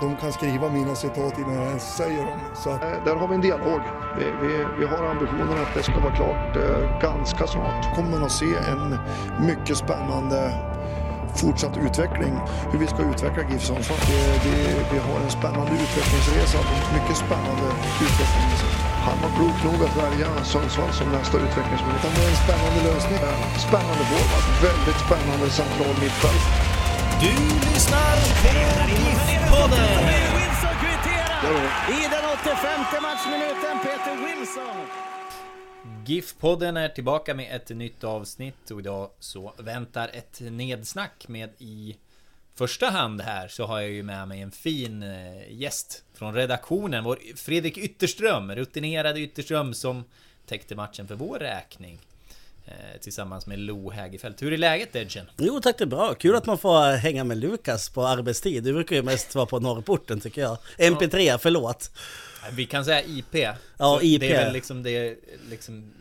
De kan skriva mina citat innan jag ens säger dem. Så Eh, Där har vi en dialog. Vi, vi, vi har ambitionen att det ska vara klart eh, ganska snart. kommer man att se en mycket spännande fortsatt utveckling. Hur vi ska utveckla GIF Sundsvall. Vi har en spännande utvecklingsresa. Mycket spännande utveckling. Han var klok nog att välja Sundsvall som nästa utvecklingsmöjlighet. Utan det är en spännande lösning. Spännande forward, väldigt spännande central mittfält. Du lyssnar på GIF-podden! Wilson kvitterar i den 85 matchminuten, Peter Wilson. GIF-podden är tillbaka med ett nytt avsnitt och idag så väntar ett nedsnack med i första hand här så har jag ju med mig en fin eh, gäst från redaktionen, vår Fredrik Ytterström, rutinerade Ytterström som täckte matchen för vår räkning. Eh, Tillsammans med Lo Hägerfeldt. Hur är läget Edgen? Jo tack det är bra, kul att man får hänga med Lukas på arbetstid. Du brukar ju mest vara på norrporten tycker jag. MP3, förlåt. Vi kan säga IP. Ja, IP. Det är väl liksom det liksom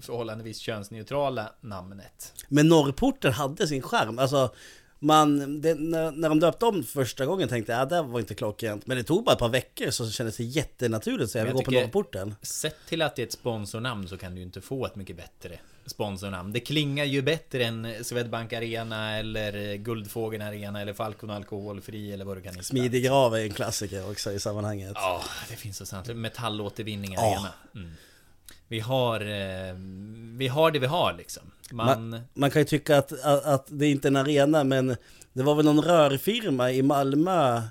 förhållandevis könsneutrala namnet. Men norrporten hade sin charm. Alltså, man, det, när, när de döpte om första gången tänkte jag att det var inte klockrent. Men det tog bara ett par veckor så kändes det jättenaturligt att säga Men vi går på norrporten. Sett till att det är ett sponsornamn så kan du ju inte få ett mycket bättre sponsornamn. Det klingar ju bättre än Swedbank Arena eller Guldfågeln Arena eller Falcon Alkoholfri eller vad du kan hitta. Smidig grav är en klassiker också i sammanhanget. Ja, det finns så sant. Metallåtervinning Ja. Arena. Mm. Vi har, eh, vi har det vi har liksom. Man, Man, man kan ju tycka att, att, att det inte är en arena men det var väl någon rörfirma i Malmö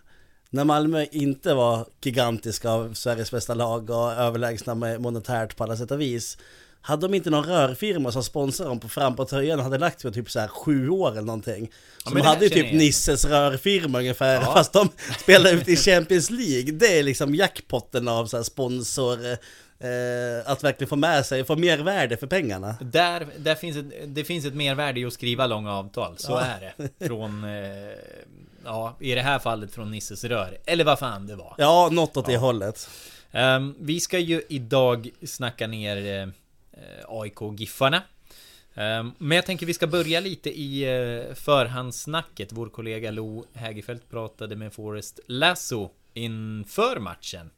när Malmö inte var gigantiska av Sveriges bästa lag och överlägsna med monetärt på alla sätt och vis. Hade de inte någon rörfirma som sponsrade dem på fram på tröjan och hade lagt för typ så här sju år eller någonting. Så men de hade ju typ jag. Nisses rörfirma ungefär Ja. fast de spelade ut i Champions League. Det är liksom jackpotten av så här sponsor, eh, att verkligen få med sig, få mer värde för pengarna. Där, där finns ett, det finns ett mervärde i att skriva långa avtal, så Ja. är det. Från, eh, ja, i det här fallet från Nisses Rör. Eller vad fan det var. Ja, något åt det hållet. Ehm, vi ska ju idag snacka ner eh, Eh, AIK-Giffarna. Ehm, men jag tänker vi ska börja lite i eh, förhandssnacket. Vår kollega Lo Hägerfeldt pratade med Forrest Lasso inför matchen.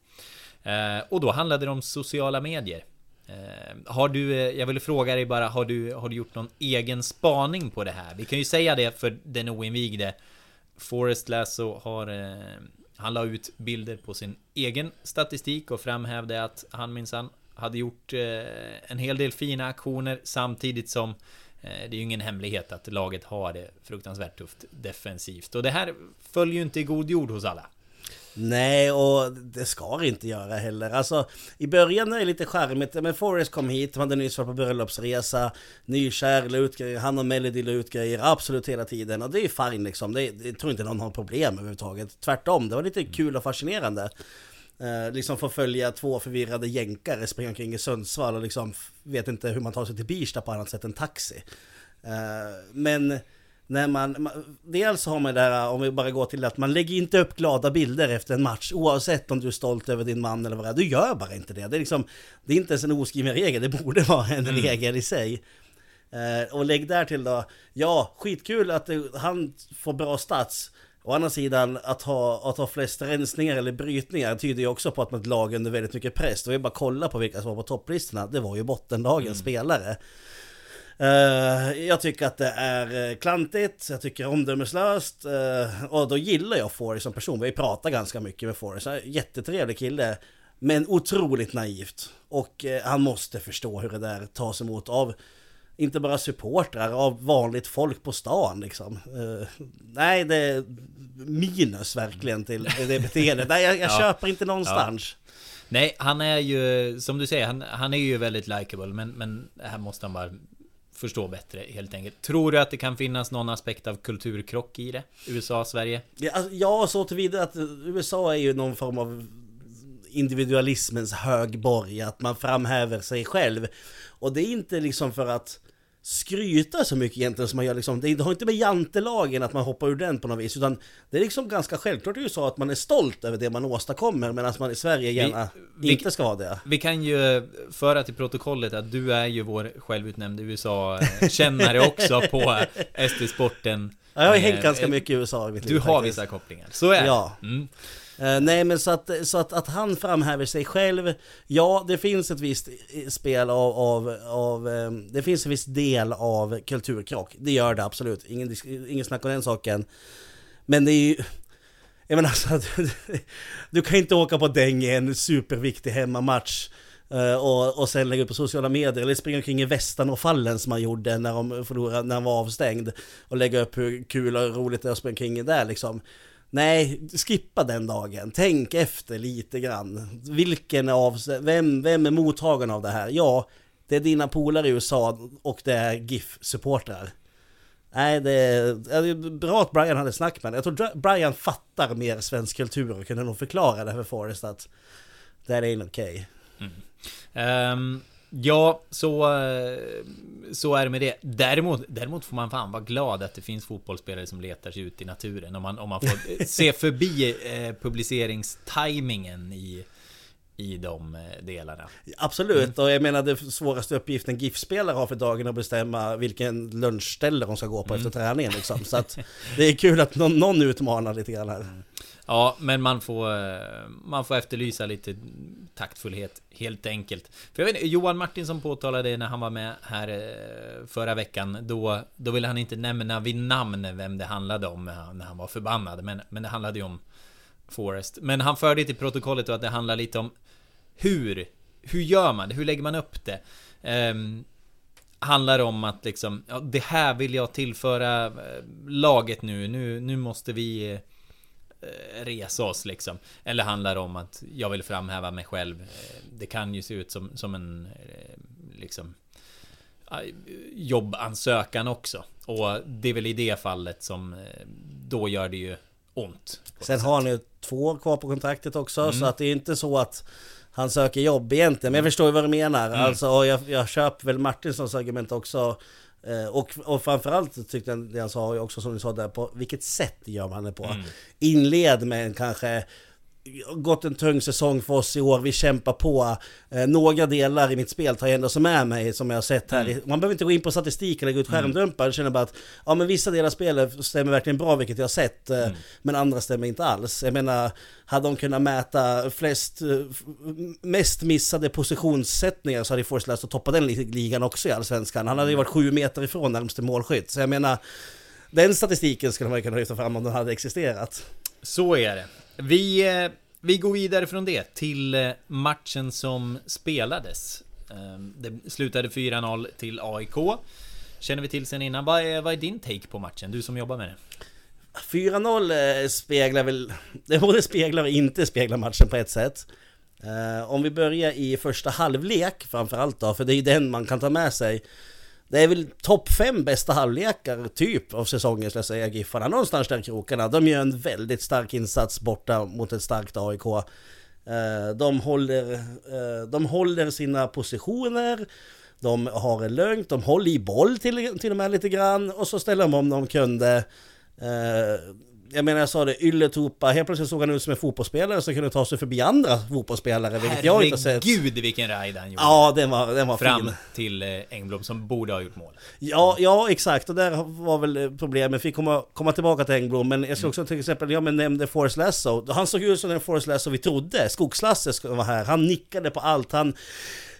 Eh, och då handlade det om sociala medier. Ehm, har du, jag vill fråga dig bara, har du, har du gjort någon egen spaning på det här? Vi kan ju säga det för den oinvigde. Forrest Lasso har Han la ut bilder på sin egen statistik och framhävde att han minsann hade gjort eh, en hel del fina aktioner samtidigt som eh, det är ju ingen hemlighet att laget har det fruktansvärt tufft defensivt. Och det här följer ju inte i god jord hos alla. Nej, och det ska det inte göra heller. Alltså, i början är det lite charmigt. Men Forrest kom hit, de hade nyss varit på bröllopsresa. Nykär, la ut grejer. Han och Melody la ut grejer absolut hela tiden. Och det är ju fine liksom. Det, jag tror inte någon har problem överhuvudtaget. Tvärtom, det var lite kul och fascinerande. Eh, liksom få följa två förvirrade jänkare springa omkring i Sundsvall och liksom vet inte hur man tar sig till Birsta på annat sätt än taxi. Eh, men när man, man, dels har man det där, om vi bara går till att man lägger inte upp glada bilder efter en match oavsett om du är stolt över din man eller vad det är. Du gör bara inte det. Det är liksom, det är inte ens en oskriven regel, det borde vara en regel i sig. Eh, och lägg där till då, ja, skitkul att det, han får bra stats. Å andra sidan, att ha, att ha flest rensningar eller brytningar tyder ju också på att man är ett lag under väldigt mycket press. Då vill jag bara kolla på vilka som var på topplistorna. Det var ju bottenlagens spelare. Eh, jag tycker att det är eh, klantigt, jag tycker omdömeslöst eh, och då gillar jag Forrest som person. Vi ju pratat ganska mycket med Forrest. Jättetrevlig kille, men otroligt naivt. Och eh, han måste förstå hur det där tas emot av inte bara supportrar, av vanligt folk på stan liksom. Eh, nej, det är minus verkligen till det beteendet. Nej, jag, jag Ja. köper inte någonstans. Nej, han är ju, som du säger, han, han är ju väldigt likable, men, men här måste han bara förstå bättre helt enkelt. Tror du att det kan finnas någon aspekt av kulturkrock i det? USA, Sverige? Ja, alltså, ja, så tillvida att USA är ju någon form av individualismens högborg, att man framhäver sig själv. Och det är inte liksom för att skryta så mycket egentligen som man gör liksom. Det har inte med jantelagen att man hoppar ur den på något vis, utan det är liksom ganska självklart i USA att man är stolt över det man åstadkommer, medan man i Sverige gärna vi, inte ska vara det. Vi kan ju föra till protokollet att du är ju vår självutnämnde USA-kännare också på SD-sporten. Ja, jag har hängt ganska mycket i USA i mitt Du har vissa kopplingar, så är det. Ja. Mm. Uh, nej men så att, så att, att han framhäver sig själv, ja det finns ett visst eh, spel av, av, av um, det finns en viss del av kulturkrock. Det gör det absolut, ingen, ingen snack om den saken. Men det är ju, jag menar alltså, du, du kan inte åka på däng i en superviktig hemmamatch eh, och, och sen lägga upp på sociala medier eller springa omkring i västan och fallen som han gjorde när de förlorade, när han var avstängd. Och lägga upp hur kul och roligt det är att springa omkring där liksom. Nej, skippa den dagen. Tänk efter lite grann. Vilken av, vem, vem är mottagaren av det här? Ja, det är dina polare i USA och det är GIF-supportrar. Nej, det är, bra att Brian hade snack med Jag tror Brian fattar mer svensk kultur och kunde nog förklara det för Forrest att det är inte okej. Okay. Mm. Um, Ja, så, så är det med det. Däremot, däremot får man fan vara glad att det finns fotbollsspelare som letar sig ut i naturen. Om man, om man får se förbi eh, publiceringstajmingen i, i de eh, delarna. Absolut, mm. och jag menar det svåraste uppgiften GIF-spelare har för dagen att bestämma vilken lunchställe de ska gå på mm. efter träningen liksom. Så att det är kul att någon, någon utmanar lite grann här. Ja, men man får, eh, man får efterlysa lite taktfullhet helt enkelt. För jag vet Johan Martinsson påtalade när han var med här eh, förra veckan. Då, då ville han inte nämna vid namn vem det handlade om när han var förbannad. Men, men det handlade ju om Forrest. Men han förde till protokollet att det handlar lite om hur, hur gör man det? Hur lägger man upp det? Um, handlar om att liksom, ja, det här vill jag tillföra eh, laget nu. Nu, nu måste vi Eh, resa oss liksom. Eller handlar det om att jag vill framhäva mig själv. Eh, det kan ju se ut som, som en liksom jobbansökan också. Och det är väl i det fallet som då gör det ju ont. Sen har ju två kvar på kontraktet också, mm. så att det är inte så att han söker jobb egentligen. Men jag förstår ju vad du menar. Mm. Alltså, jag, jag köper väl Martinsons argument också. Eh, och, och framförallt tyckte jag det han sa också som du sa där på vilket sätt gör man det på? Mm. Inled med en kanske gått en tung säsong för oss i år, vi kämpar på. Eh, några delar i mitt spel tar jag ändå som med mig som jag har sett här. Mm. Man behöver inte gå in på statistik eller gå ut skärmdumpar, jag känner bara att ja men vissa delar av spelet stämmer verkligen bra vilket jag har sett, eh, mm. men andra stämmer inte alls. Jag menar, hade de kunnat mäta flest, eh, mest missade positionssättningar så hade Forrest läst att toppa den ligan också i Allsvenskan. Han hade ju varit sju meter ifrån närmaste målskytt, så jag menar den statistiken skulle man ju kunna lyfta fram om den hade existerat. Så är det. Vi, eh, vi går vidare från det till eh, matchen som spelades. Ehm, det slutade 4-0 till AIK. Känner vi till sen innan. Vad är, vad är din take på matchen? Du som jobbar med det. 4-0 eh, speglar väl... Det både speglar och inte speglar matchen på ett sätt. Om vi börjar i första halvlek framförallt då, för det är ju den man kan ta med sig. Det är väl topp fem bästa halvlekar typ av säsongen skulle jag säga, Giffarna. Någonstans där i krokarna. De gör en väldigt stark insats borta mot ett starkt AIK. Eh, de håller, eh, de håller sina positioner, de har det lugnt, de håller i boll till, till och med lite grann och så ställer de om de kunde. Eh, Eh, jag menar jag sa det, Ylletupa, helt plötsligt såg han ut som en fotbollsspelare som kunde ta sig förbi andra fotbollsspelare, vilket jag inte sett. Herregud vilken ride han gjorde! Ja, den var, den var Fram fin. till eh, Engblom som borde ha gjort mål. Ja, ja exakt, och där var väl problemet. Fick komma, komma tillbaka till Engblom, men jag ska också till exempel, jag nämnde Forrest Lasso. Han såg ut som den Forrest Lasso vi trodde. Skogslasse vara här. Han nickade på allt. Han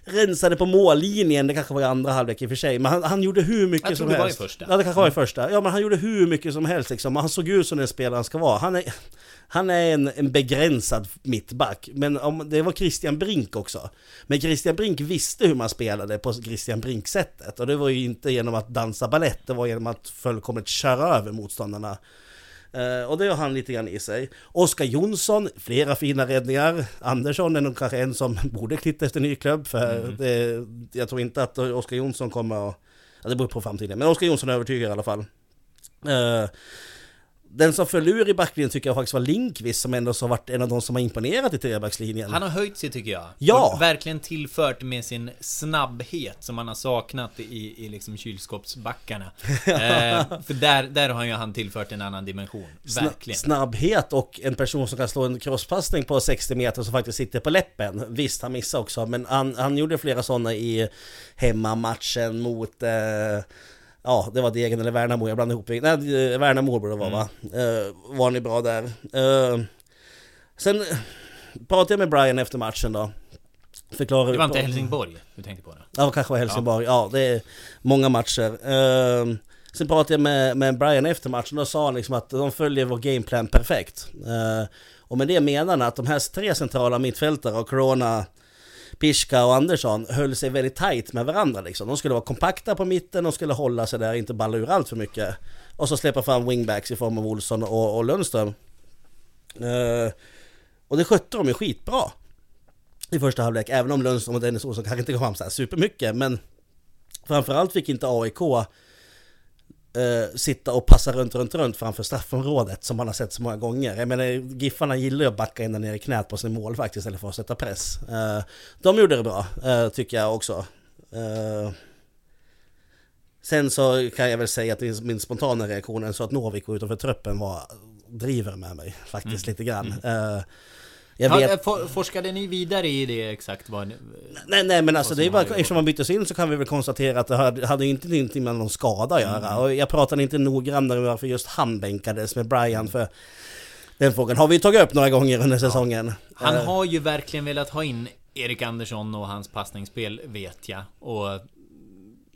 rensade på mållinjen, det kanske var i andra halvlek i och för sig, men han, han gjorde hur mycket som helst. Jag det var i första. Ja, det kanske var i första. Ja, men han gjorde hur mycket som helst liksom. Han såg ut som den spelare han ska vara. Han är, han är en, en begränsad mittback, men om, det var Christian Brink också. Men Christian Brink visste hur man spelade på Christian Brink-sättet, och det var ju inte genom att dansa ballett, det var genom att fullkomligt köra över motståndarna. Uh, och det har han lite grann i sig. Oskar Jonsson, flera fina räddningar. Andersson är nog kanske en som borde titta efter ny klubb. För mm. det, jag tror inte att Oskar Jonsson kommer att... Ja, det beror på framtiden. Men Oskar Jonsson är övertygad i alla fall. Uh, den som föll ur i backlinjen tycker jag faktiskt var Linkvist som ändå har varit en av de som har imponerat i trebackslinjen. Han har höjt sig tycker jag. Ja! Och verkligen tillfört med sin snabbhet som man har saknat i, i liksom kylskåpsbackarna. eh, för där, där har ju han tillfört en annan dimension. Verkligen. Snabbhet och en person som kan slå en crosspassning på 60 meter som faktiskt sitter på läppen. Visst, han missade också, men han, han gjorde flera sådana i hemmamatchen mot eh, Ja, det var Degen eller Värnamo, jag blandade ihop Nej, Värnamo borde det vara va? Uh, var ni bra där? Uh, sen pratade jag med Brian efter matchen då. Förklarade det var inte Helsingborg du tänkte på? Det. Ja, kanske var Helsingborg. Ja, ja det är många matcher. Uh, sen pratade jag med, med Brian efter matchen och sa han liksom att de följer vår gameplan perfekt. Och med det menar han att de här tre centrala mittfältare och Corona Piska och Andersson höll sig väldigt tight med varandra liksom. De skulle vara kompakta på mitten, de skulle hålla sig där, inte balla ur allt för mycket. Och så släppa fram wingbacks i form av Olsson och, och Lundström. Uh, och det skötte de ju skitbra. I första halvlek, även om Lundström och Dennis Olsson kanske inte kom fram så här supermycket. Men framförallt fick inte AIK eh, sitta och passa runt, runt, runt framför straffområdet som man har sett så många gånger. Jag menar, Giffarna gillar ju att backa ända ner i knät på sin mål faktiskt, eller för att sätta press. Eh, de gjorde det bra, eh, tycker jag också. Eh, sen så kan jag väl säga att min spontana reaktion så att Novik utanför truppen var driver med mig faktiskt mm. lite grann. Mm. Eh, jag vet... For, forskade ni vidare i det exakt vad... Nej, nej men alltså det är bara, eftersom man byttes in så kan vi väl konstatera att det hade, hade inte någonting med någon skada att göra. Mm. Och jag pratade inte noggrannare med varför just han bänkades med Brian för den frågan har vi tagit upp några gånger under säsongen. Ja. Han eh. har ju verkligen velat ha in Erik Andersson och hans passningsspel vet jag. Och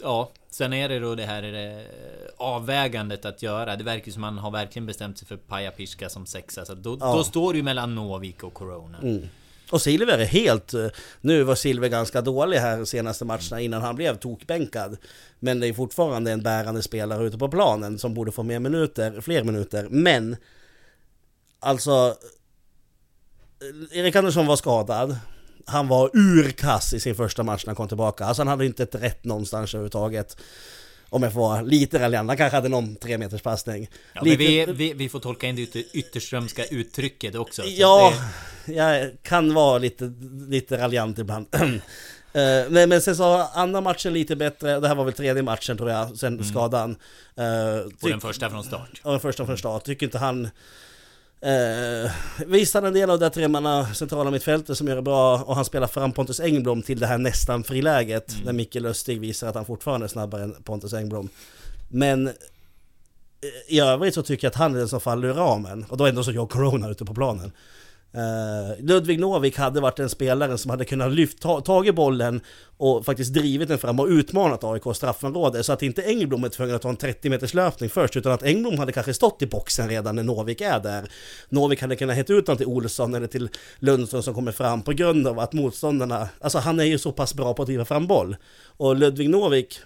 ja, sen är det då det här eh, avvägandet att göra. Det verkar som man har verkligen bestämt sig för Paja Piska som sexa. Så då, ja. då står det ju mellan Novik och Corona. Mm. Och Silver är helt... Eh, nu var Silver ganska dålig här senaste matcherna innan han blev tokbänkad. Men det är fortfarande en bärande spelare ute på planen som borde få mer minuter, fler minuter. Men... Alltså... Erik Andersson var skadad han var urkass i sin första match när han kom tillbaka. Alltså han hade inte ett rätt någonstans överhuvudtaget. Om jag får vara lite raljant. Han kanske hade någon tre meters passning. Ja, lite... vi, vi, vi, får tolka in det ytterströmska uttrycket också. Ja, det... jag kan vara lite, lite raljant ibland. Uh, men, men sen så andra matchen lite bättre, det här var väl tredje matchen tror jag, sen mm. skadan. Uh, och den första från start. Och den första från start. Tycker inte han Eh, visar en del av det tremanna centrala mittfältet som gör det bra och han spelar fram Pontus Engblom till det här nästan friläget mm. där Micke Lustig visar att han fortfarande är snabbare än Pontus Engblom. Men eh, i övrigt så tycker jag att han är den som faller ur ramen och då är ändå så jag Corona ute på planen. Uh, Ludvig Novik hade varit en spelare som hade kunnat lyft, ta, tagit bollen och faktiskt drivit den fram och utmanat AIK straffområde så att inte Engblom är tvungen att ta en 30 meters löpning först utan att Engblom hade kanske stått i boxen redan när Novik är där. Novik hade kunnat heta ut honom till Olsson eller till Lundström som kommer fram på grund av att motståndarna, alltså han är ju så pass bra på att driva fram boll. Och Ludvig Novik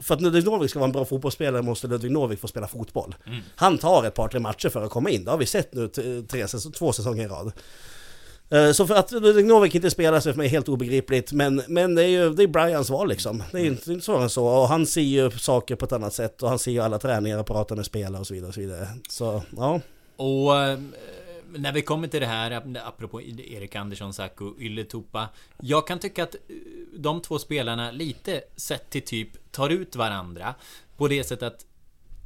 för att Ludvig Novik ska vara en bra fotbollsspelare måste Ludvig Novik få spela fotboll. Mm. Han tar ett par, tre matcher för att komma in. Det har vi sett nu tre, två säsonger i rad. Eh, så för att Ludvig Novik inte spelar så är för mig helt obegripligt, men, men det är ju det är Brians val liksom. Det är inte, inte svårare än så. Och han ser ju saker på ett annat sätt och han ser ju alla träningar och pratar med spelare och så vidare. Och så, vidare. så ja. Och eh, när vi kommer till det här, apropå Erik Andersson, Saku och Ylletupa. Jag kan tycka att eh, de två spelarna lite sett till typ tar ut varandra. På det sättet att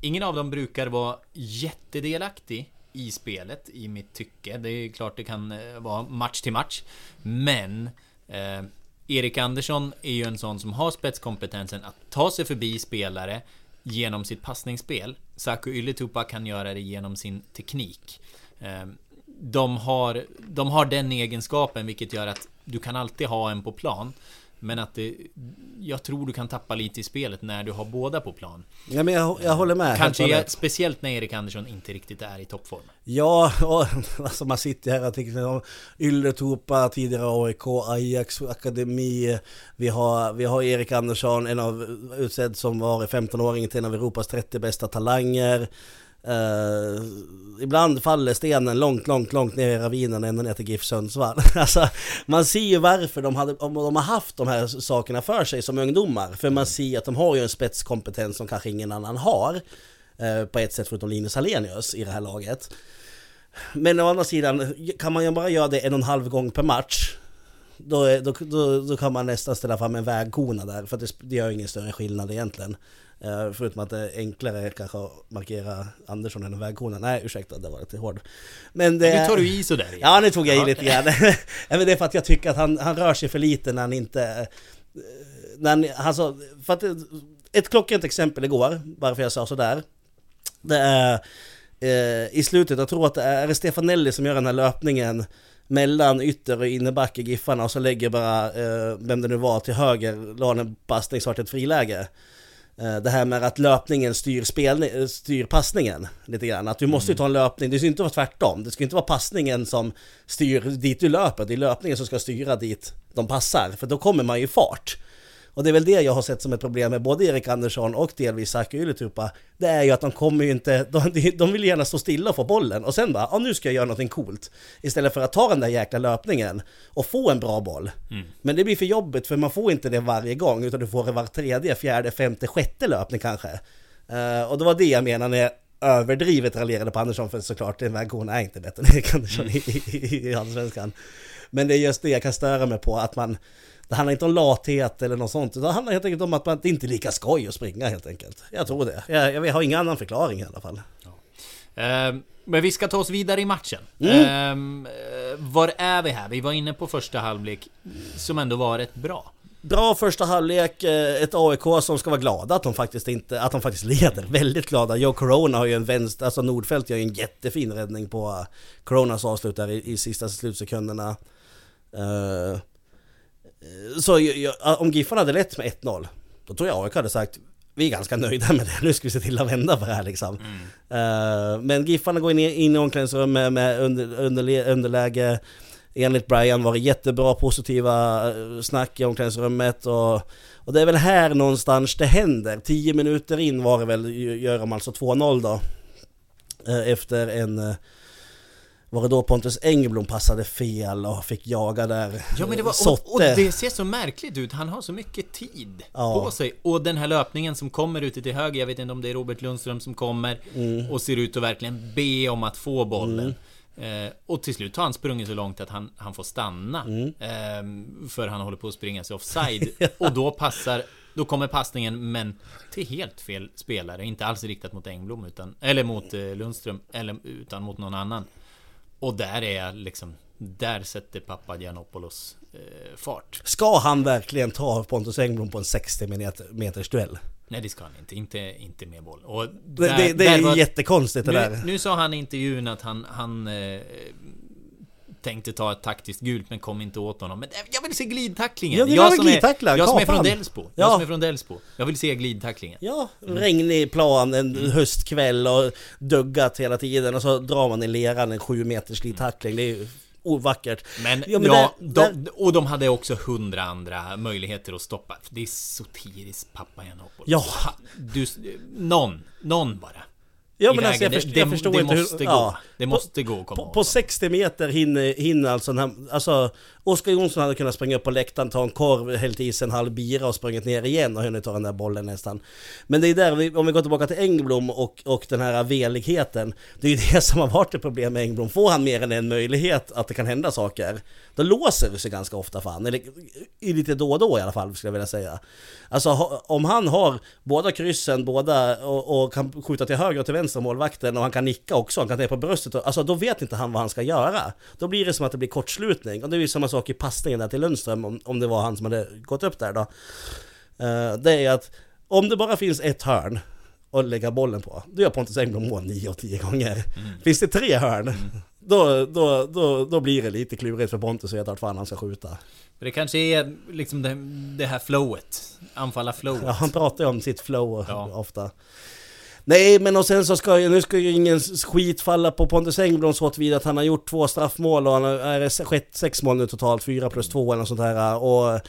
ingen av dem brukar vara jättedelaktig i spelet, i mitt tycke. Det är klart det kan eh, vara match till match. Men eh, Erik Andersson är ju en sån som har spetskompetensen att ta sig förbi spelare genom sitt passningsspel. Saku Ylätupa kan göra det genom sin teknik. Ehm, de har, de har den egenskapen vilket gör att du kan alltid ha en på plan. Men att det, jag tror du kan tappa lite i spelet när du har båda på plan. Ja men jag, jag håller med. Kanske jag, speciellt när Erik Andersson inte riktigt är i toppform. Ja, och, alltså man sitter här och tänker om Ylletupa, tidigare AIK, Ajax, Akademi. Vi har, vi har Erik Andersson, en av utsedd som var 15-åring till en av Europas 30 bästa talanger. Uh, ibland faller stenen långt, långt, långt ner i ravinen ända ner till GIF Sundsvall. alltså, man ser ju varför de, hade, om de har haft de här sakerna för sig som ungdomar. För man ser att de har ju en spetskompetens som kanske ingen annan har. Uh, på ett sätt förutom Linus Hallenius i det här laget. Men å andra sidan, kan man ju bara göra det en och en halv gång per match då, är, då, då, då kan man nästan ställa fram en vägkona där, för det, det gör ingen större skillnad egentligen. Uh, förutom att det är enklare kanske att markera Andersson än en vägkona. Nej, ursäkta, det var lite hård. Men det... Nu tar du i sådär igen. Ja, nu tog jag i lite grann. men det är för att jag tycker att han, han rör sig för lite när han inte... När han, alltså, för att, ett klockrent exempel igår, varför jag sa sådär. Det är eh, i slutet, jag tror att det är Stefanelli som gör den här löpningen mellan ytter och inneback i Giffarna och så lägger bara, eh, vem det nu var, till höger, la en passning så ett friläge. Eh, det här med att löpningen styr, spelning, styr passningen lite grann. Att du måste ju ta en löpning, det ska inte vara tvärtom. Det ska inte vara passningen som styr dit du löper, det är löpningen som ska styra dit de passar. För då kommer man ju i fart. Och det är väl det jag har sett som ett problem med både Erik Andersson och delvis Saki Ylätupa. Det är ju att de kommer ju inte, de, de vill gärna stå stilla och få bollen och sen bara, ja nu ska jag göra någonting coolt. Istället för att ta den där jäkla löpningen och få en bra boll. Mm. Men det blir för jobbigt för man får inte det varje gång utan du får det var tredje, fjärde, femte, sjätte löpning kanske. Uh, och det var det jag menar när jag överdrivet raljerade på Andersson för såklart den vägen är inte bättre än Erik Andersson mm. i, i, i Allsvenskan. Men det är just det jag kan störa mig på att man det handlar inte om lathet eller något sånt. Det handlar helt enkelt om att man inte är lika skoj att springa helt enkelt. Jag tror det. Jag, jag har ingen annan förklaring i alla fall. Ja. Uh, men vi ska ta oss vidare i matchen. Mm. Uh, var är vi här? Vi var inne på första halvlek som ändå var rätt bra. Bra första halvlek, eh, ett AIK som ska vara glada att de faktiskt inte, att de faktiskt leder. Väldigt glada. Joe Corona har ju en vänster, alltså Nordfeldt gör ju en jättefin räddning på Coronas avslut där i, i sista slutsekunderna. Uh, så jag, om Giffarna hade lett med 1-0, då tror jag AIK hade sagt vi är ganska nöjda med det, nu ska vi se till att vända på det här liksom. Mm. Uh, men Giffarna går in i, in i omklädningsrummet med under, under, underläge. Enligt Brian var det jättebra positiva eh, snack i omklädningsrummet och, och det är väl här någonstans det händer. 10 minuter in var det väl, gör de alltså 2-0 då. Uh, efter en var det då Pontus Engblom passade fel och fick jaga där? Ja men det var, och, och, det ser så märkligt ut, han har så mycket tid ja. på sig. Och den här löpningen som kommer ute till höger, jag vet inte om det är Robert Lundström som kommer mm. Och ser ut att verkligen be om att få bollen. Mm. eh, Och till slut har han sprungit så långt att han, han får stanna. Mm. eh, För han håller på att springa sig offside. Och då passar då kommer passningen men till helt fel spelare, inte alls riktat mot Engblom utan Eller mot eh, Lundström, eller utan mot någon annan och där är liksom Där sätter pappa Giannopoulos eh, fart. Ska han verkligen ta Pontus Engblom på en 60 meters duell? Nej det ska han inte, inte, inte med boll. Och där, Det, det är var, jättekonstigt det nu, där. Nu sa han i intervjun att han, han eh, tänkte ta ett taktiskt gult men kom inte åt honom. Men jag vill se glidtacklingen! Jag, jag, som, är, jag som är från Delsbo. Jag som är från Delsbo. Jag vill se glidtacklingen. Ja, mm. regnig plan en mm. höstkväll och duggat hela tiden och så drar man i leran en sju meters glidtackling. Det är ju ovackert. Men, ja, men ja där, de, och de hade också hundra andra möjligheter att stoppa. Det är Sotiris pappa Janopoulos. Ja. Du, någon, någon bara. Ja men alltså jag, först, jag förstår det inte måste hur... Gå. Ja. Det måste gå att komma På, på 60 meter hinner, hinner alltså den här, Alltså Oskar Jonsson hade kunnat springa upp på läktaren, ta en korv, hällt i sig en halv bira och sprungit ner igen och hunnit ta den där bollen nästan. Men det är där, vi, om vi går tillbaka till Engblom och, och den här veligheten. Det är ju det som har varit ett problem med Engblom. Får han mer än en möjlighet att det kan hända saker, då låser det sig ganska ofta för han. Eller lite då och då i alla fall, skulle jag vilja säga. Alltså om han har båda kryssen, båda och, och kan skjuta till höger och till vänster målvakten och han kan nicka också, han kan ta på bröstet. Alltså då vet inte han vad han ska göra. Då blir det som att det blir kortslutning. Och det är ju som att sak i passningen där till Lundström, om, om det var han som hade gått upp där då. Uh, det är att om det bara finns ett hörn att lägga bollen på, då gör Pontus Engblom mål 9 och 10 gånger. Mm. Finns det tre hörn, mm. då, då, då, då blir det lite klurigt för Pontus att veta vart fan han ska skjuta. Det kanske är liksom det, det här flowet, anfalla flowet. Ja, han pratar ju om sitt flow ja. ofta. Nej, men och sen så ska ju, nu ska ju ingen skit falla på Pontus Engblom så tillvida att han har gjort två straffmål och han har skett sex mål nu totalt, fyra plus två eller något sånt här. Och,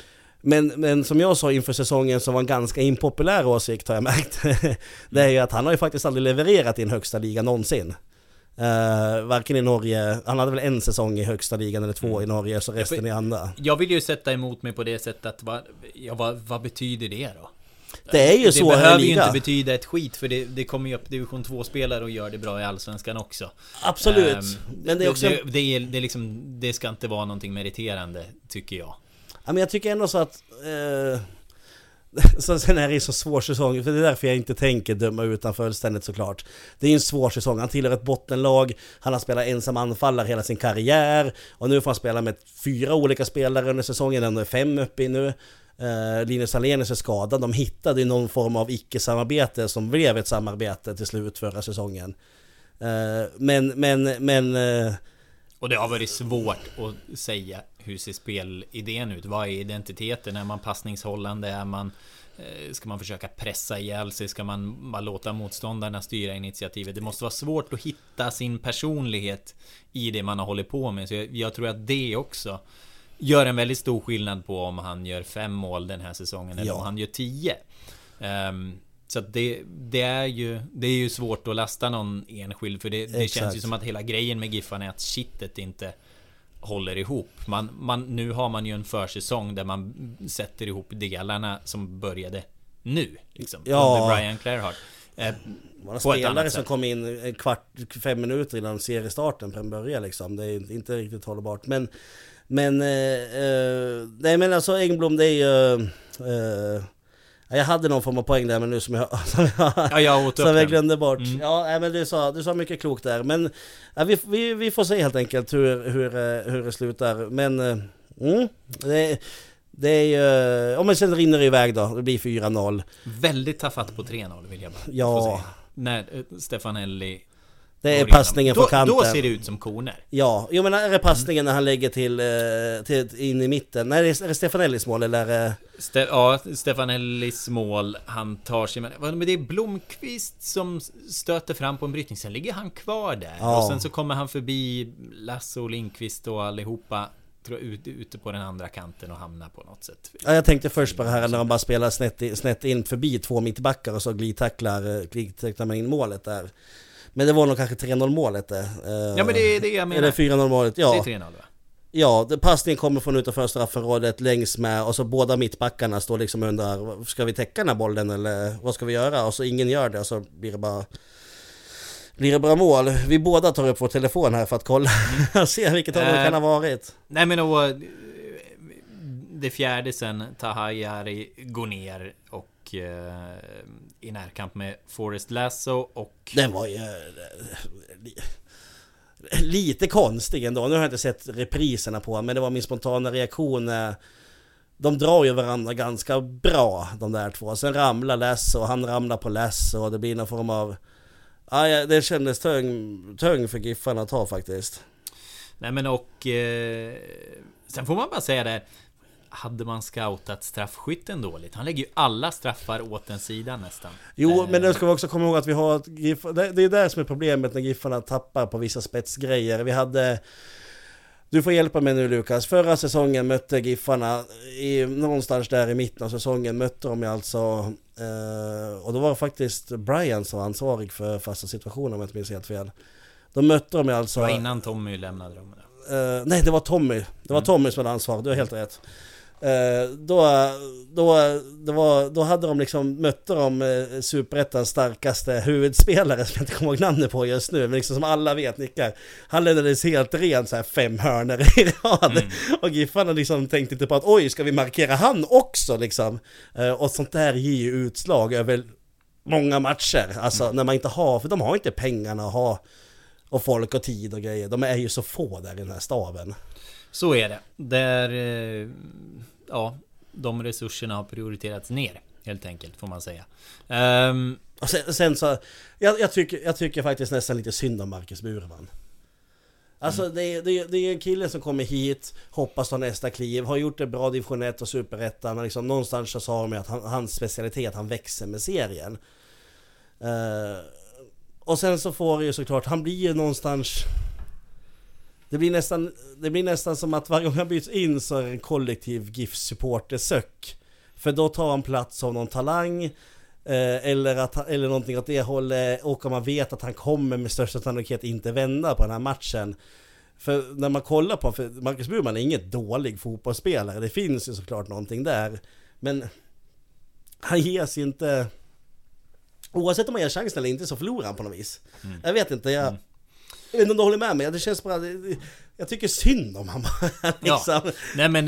men, men som jag sa inför säsongen som var en ganska impopulär åsikt har jag märkt. det är ju att han har ju faktiskt aldrig levererat i en högsta liga någonsin. Uh, varken i Norge, han hade väl en säsong i högsta ligan eller två mm. i Norge, så resten i andra. Jag vill ju sätta emot mig på det sättet att, vad, ja, vad, vad betyder det då? Det är ju det så Det behöver ju inte betyda ett skit för det, det kommer ju upp division 2-spelare och gör det bra i Allsvenskan också. Absolut. Ehm, men det är också... det, det, är, det, är liksom, det ska inte vara någonting meriterande, tycker jag. Ja, men jag tycker ändå så att... Eh, så sen är det ju så svår säsong, för det är därför jag inte tänker döma ut honom fullständigt såklart. Det är ju en svår säsong, han tillhör ett bottenlag, han har spelat ensam anfallare hela sin karriär, och nu får han spela med fyra olika spelare under säsongen, ändå är fem uppe i nu. Eh, Linus Alenius är skadad, de hittade ju någon form av icke-samarbete som blev ett samarbete till slut förra säsongen. Eh, men, men, men... Eh, Och det har varit svårt att säga hur ser spelidén ut? Vad är identiteten? Är man passningshållande? Är man... Eh, ska man försöka pressa ihjäl sig? Ska man bara låta motståndarna styra initiativet? Det måste vara svårt att hitta sin personlighet i det man har hållit på med. Så jag, jag tror att det också gör en väldigt stor skillnad på om han gör fem mål den här säsongen eller Ja. om han gör tio. Ehm, så att det, det är ju Det är ju svårt att lasta någon enskild för det, det känns ju som att hela grejen med Giffarna är att kittet inte håller ihop. Man, man, nu har man ju en försäsong där man sätter ihop delarna som började nu. Liksom, Ja. Under Brian Clairhart. Eh, en På ett spelare som kom in en kvart, fem minuter innan seriestarten på en början liksom. Det är inte riktigt hållbart. Men, men, eh, eh, nej men alltså Engblom det är ju... Eh, ja, jag hade någon form av poäng där men nu som jag, som jag, ja, jag åt upp som jag den. glömde bort. Mm. Ja, nej, men du sa, du sa mycket klokt där. Men ja, vi, vi, vi får se helt enkelt hur, hur, eh, hur det slutar. Men eh, mm, det, det är ju... Ja men sen rinner det iväg då. Det blir 4-0. Väldigt tafatt på 3-0 vill jag bara Ja. säga. När eh, Stefanelli Det är passningen från kanten. Då ser det ut som koner. Ja, jo men är det passningen när han lägger till, eh, till in i mitten? Nej, är det- Stefanellis mål eller? är det- Ste ja, Stefanellis mål, han tar sig. Men det är Blomqvist som stöter fram på en brytning, sen ligger han kvar där. Ja. Och sen så kommer han förbi Lasse och Lindqvist och allihopa tror ut, ute på den andra kanten och hamnar på något sätt. Ja, jag tänkte först på det här när de bara spelar snett, snett in förbi två mittbackar och så glidtacklar, eh, glidtacklar man in målet där. Men det var nog kanske 3-0 målet det. Eh, Ja men det är det jag menar. Eller 4-0 målet, ja. Det är 3-0 va? Ja, passningen kommer från utanför straffområdet längs med och så båda mittbackarna står liksom och undrar Ska vi täcka den här bollen eller vad ska vi göra? Och så ingen gör det och så blir det bara Blir det bra mål? Vi båda tar upp vår telefon här för att kolla Se vilket håll det Eh. kan ha varit Nej men och... eh, Det fjärde sen, Tahayari går ner och eh, i närkamp med Forrest Lasso och... Den var ju... eh, li- Lite konstig ändå. Nu har jag inte sett repriserna på men det var min spontana reaktion. eh, De drar ju varandra ganska bra de där två. Sen ramlar Lasse och han ramlar på Lasse och det blir någon form av... Ja, det kändes tung, tung för Giffarna att ta faktiskt. Nej men och... Eh, sen får man bara säga det. Hade man scoutat straffskytten dåligt? Han lägger ju alla straffar åt en sida nästan. Jo, Eh, men nu ska vi också komma ihåg att vi har ett GIF, det, är det som är problemet när Giffarna tappar på vissa spetsgrejer. Vi hade du får hjälpa mig nu Lukas. Förra säsongen mötte Giffarna, i, någonstans där i mitten av säsongen mötte de alltså eh, och då var det faktiskt Brian som var ansvarig för fasta situationer om jag inte minns helt fel. Då mötte de alltså... Det var innan Tommy lämnade dem. Eh, nej, det var Tommy. Det var Mm. Tommy som hade ansvar, du har helt rätt. Eh, då, då, det var, då hade de liksom, mötte de uh, Superettans starkaste huvudspelare som jag inte kommer ihåg namnet på just nu, men liksom som alla vet nickar. Han lämnades helt ren så här fem hörnor i rad. Mm. Och Giffarna liksom tänkte inte på att oj, ska vi markera han också liksom? Eh, och sånt där ger ju utslag över många matcher. Alltså när man inte har, för de har inte pengarna att ha och folk och tid och grejer. De är ju så få där i den här staben. Så är det. Där... Eh, ja, de resurserna har prioriterats ner. Helt enkelt, får man säga. Ehm, Och sen, sen så, jag, jag, tycker, jag tycker faktiskt nästan lite synd om Marcus Burman. Alltså det, är- det, är- det är en kille som kommer hit, hoppas ta nästa kliv, har gjort det bra i division 1 och superettan. Liksom, någonstans så sa de att han, hans specialitet, han växer med serien. Eh, och sen så får ju såklart, han blir ju någonstans... Det blir nästan, det blir nästan som att varje gång han byts in så är det en kollektiv GIF-supporter-sök. För då tar han plats av någon talang, Eh, eller, att, eller någonting åt det hållet och om man vet att han kommer med största sannolikhet inte vända på den här matchen. För när man kollar på, för Marcus Burman är inget dålig fotbollsspelare, det finns ju såklart någonting där. Men han ges inte... Oavsett om han ger chansen eller inte så förlorar han på något vis. Mm. Jag vet inte, jag... Mm. Jag vet inte om du håller med mig, det känns bara... Jag tycker synd om honom. liksom. ja. nej, men,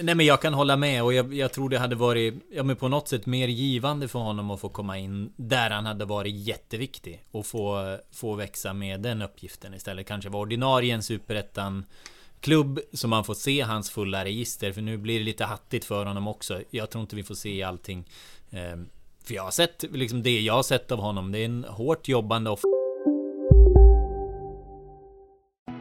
nej men jag kan hålla med och jag, jag, tror det hade varit ja, men på något sätt mer givande för honom att få komma in där han hade varit jätteviktig och få, få växa med den uppgiften istället. Kanske vara ordinarie i en superettan klubb så man får se hans fulla register för nu blir det lite hattigt för honom också. Jag tror inte vi får se allting. Ehm, för jag har sett liksom det jag har sett av honom. Det är en hårt jobbande och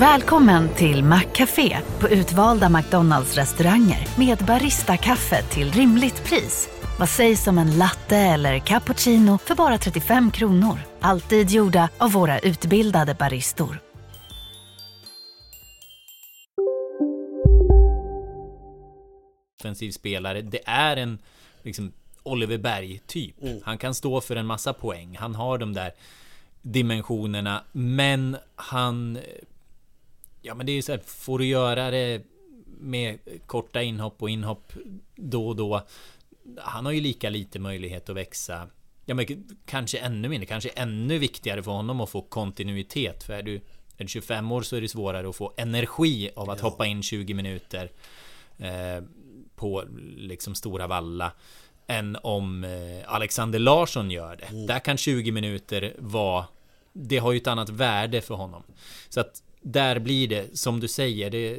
Välkommen till Maccafé på utvalda McDonalds restauranger med Baristakaffe till rimligt pris. Vad sägs om en latte eller cappuccino för bara 35 kronor? Alltid gjorda av våra utbildade baristor. Offensiv spelare. Det är en liksom Oliver Berg-typ. Mm. Han kan stå för en massa poäng. Han har de där dimensionerna. Men han Ja men det är ju så här, får du göra det med korta inhopp och inhopp då och då. Han har ju lika lite möjlighet att växa. Ja men kanske ännu mindre, kanske ännu viktigare för honom att få kontinuitet. För är du, är du 25 år så är det svårare att få energi av att ja. hoppa in 20 minuter eh, på liksom Stora Valla än om eh, Alexander Larsson gör det. Mm. Där kan 20 minuter vara det har ju ett annat värde för honom. Så att där blir det, som du säger, det,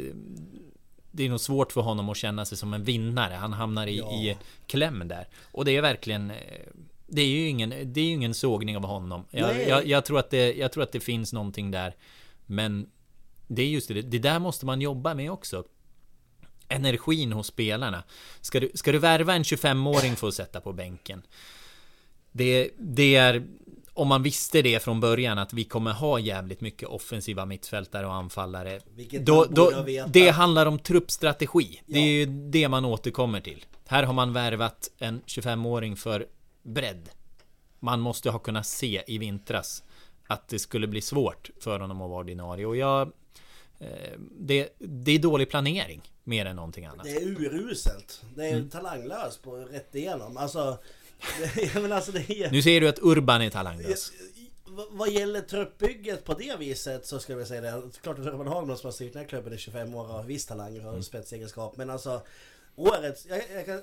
det är nog svårt för honom att känna sig som en vinnare. Han hamnar i, ja. i kläm där. Och det är verkligen... Det är ju ingen, det är ingen sågning av honom. Jag, jag, jag, tror att det, jag tror att det finns någonting där. Men det är just det, det där måste man jobba med också. Energin hos spelarna. Ska du, ska du värva en 25-åring för att sätta på bänken? Det, det är om man visste det från början att vi kommer ha jävligt mycket offensiva mittfältare och anfallare. Vilket då, då, det handlar om truppstrategi. Ja. Det är ju det man återkommer till. Här har man värvat en 25-åring för bredd. Man måste ha kunnat se i vintras att det skulle bli svårt för honom att vara ordinarie. Och jag... Eh, det, det är dålig planering mer än någonting annat. Det är uruselt. Det är mm. talanglöst på rätt igenom. Alltså men alltså det är... Nu ser du att Urban är talanglös. Vad gäller truppbygget på det viset så skulle jag säga det. Klart att Urban Hagman som har styrt den här klubben i 25 år har viss talang och mm. spetsegenskap. Men alltså årets... Jag, jag, kan,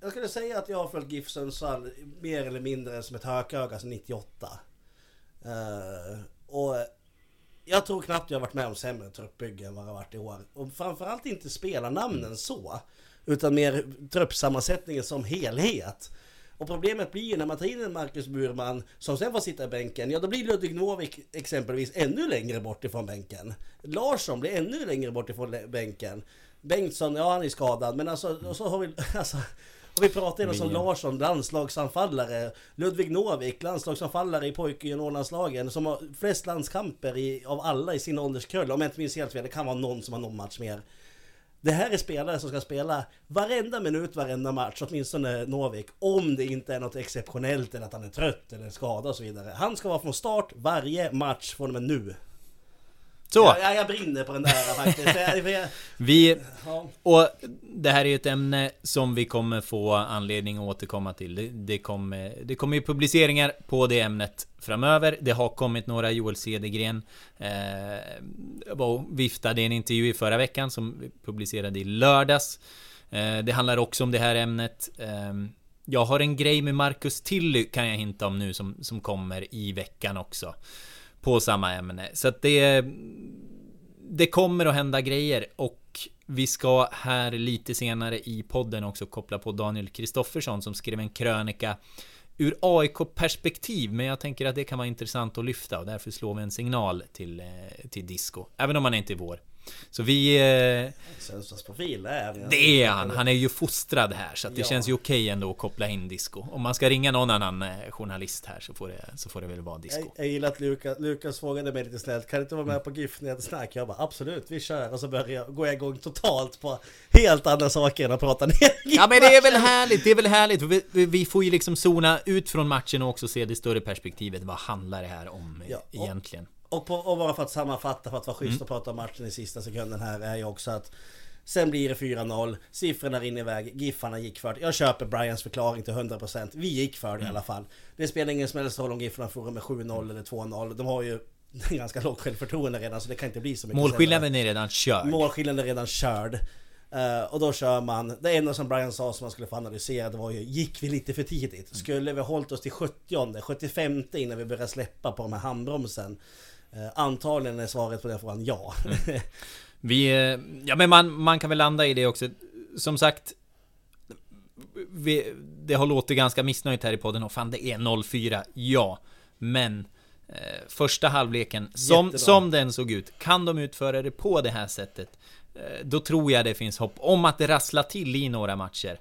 jag skulle säga att jag har följt GIF Sundsvall mer eller mindre som ett hököga sedan 98. Uh, och jag tror knappt jag varit med om sämre truppbygge än vad jag varit i år. Och framförallt inte spelarnamnen mm. så. Utan mer truppsammansättningen som helhet. Och problemet blir ju när man tar in en Marcus Burman som sen får sitta i bänken, ja då blir Ludvig Novik exempelvis ännu längre bort ifrån bänken. Larsson blir ännu längre bort ifrån bänken. Bengtsson, ja han är skadad, men alltså, och så har vi, alltså, och vi pratar ju som Larsson, landslagsanfallare. Ludvig Novik, landslagsanfallare i pojk och juniorlandslagen. Som har flest landskamper i, av alla i sin ålderskull. Om jag inte minns helt fel, det kan vara någon som har någon match mer. Det här är spelare som ska spela varenda minut, varenda match, åtminstone Novik. Om det inte är något exceptionellt eller att han är trött eller skadad och så vidare. Han ska vara från start varje match från och med nu. Så! Ja, jag brinner på den där faktiskt. vi... Och det här är ju ett ämne som vi kommer få anledning att återkomma till. Det, det, kommer, det kommer ju publiceringar på det ämnet framöver. Det har kommit några Joel Cedergren eh, viftade en intervju i förra veckan som vi publicerade i lördags. Eh, det handlar också om det här ämnet. Eh, jag har en grej med Marcus Tilly kan jag hinta om nu som, som kommer i veckan också på samma ämne. Så att det... Det kommer att hända grejer och vi ska här lite senare i podden också koppla på Daniel Kristoffersson som skrev en krönika ur AIK-perspektiv, men jag tänker att det kan vara intressant att lyfta och därför slår vi en signal till, eh, till Disco, även om han inte är vår. Så vi... Eh, Sundsvallsprofil, det är han. Det är han. Han är ju fostrad här. Så det Ja. känns ju okej ändå att koppla in disco. Om man ska ringa någon annan eh, journalist här så får det, så får det väl vara disco. Jag, jag gillar att Lukas, Lukas frågade mig lite snällt Kan du inte vara med på GIF-snack? Jag bara absolut, vi kör Och så börjar jag, går jag igång totalt på helt andra saker än att prata ner Ja men det är väl härligt, det är väl härligt. Vi, vi- får ju liksom zona ut från matchen och också se det större perspektivet. Vad handlar det här om eh, Ja, egentligen? Och, på, och bara för att sammanfatta, för att vara schysst och prata om matchen i sista sekunden här är ju också att Sen blir det 4-0, siffrorna rinner iväg, Giffarna gick för det. Jag köper Brians förklaring till 100% Vi gick för det i alla fall Det spelar ingen som helst roll om Giffarna förlorar med 7-0 eller 2-0 De har ju ganska lågt självförtroende redan så det kan inte bli så mycket. Målskillnaden är redan körd. Målskillnaden är redan körd. Eh, och då kör man, det enda som Brian sa som man skulle få analysera det var ju, gick vi lite för tidigt? Skulle vi hållit oss till 70 75 innan vi började släppa på de här handbromsen? Uh, antagligen är svaret på den frågan ja. Vi, eh, ja men man, man kan väl landa i det också. Som sagt, vi, det har låtit ganska missnöjt här i podden och fan det är 0-4, ja. Men eh, första halvleken, som, Jättebra. som den såg ut, kan de utföra det på det här sättet, eh, då tror jag det finns hopp om att det rasslar till i några matcher.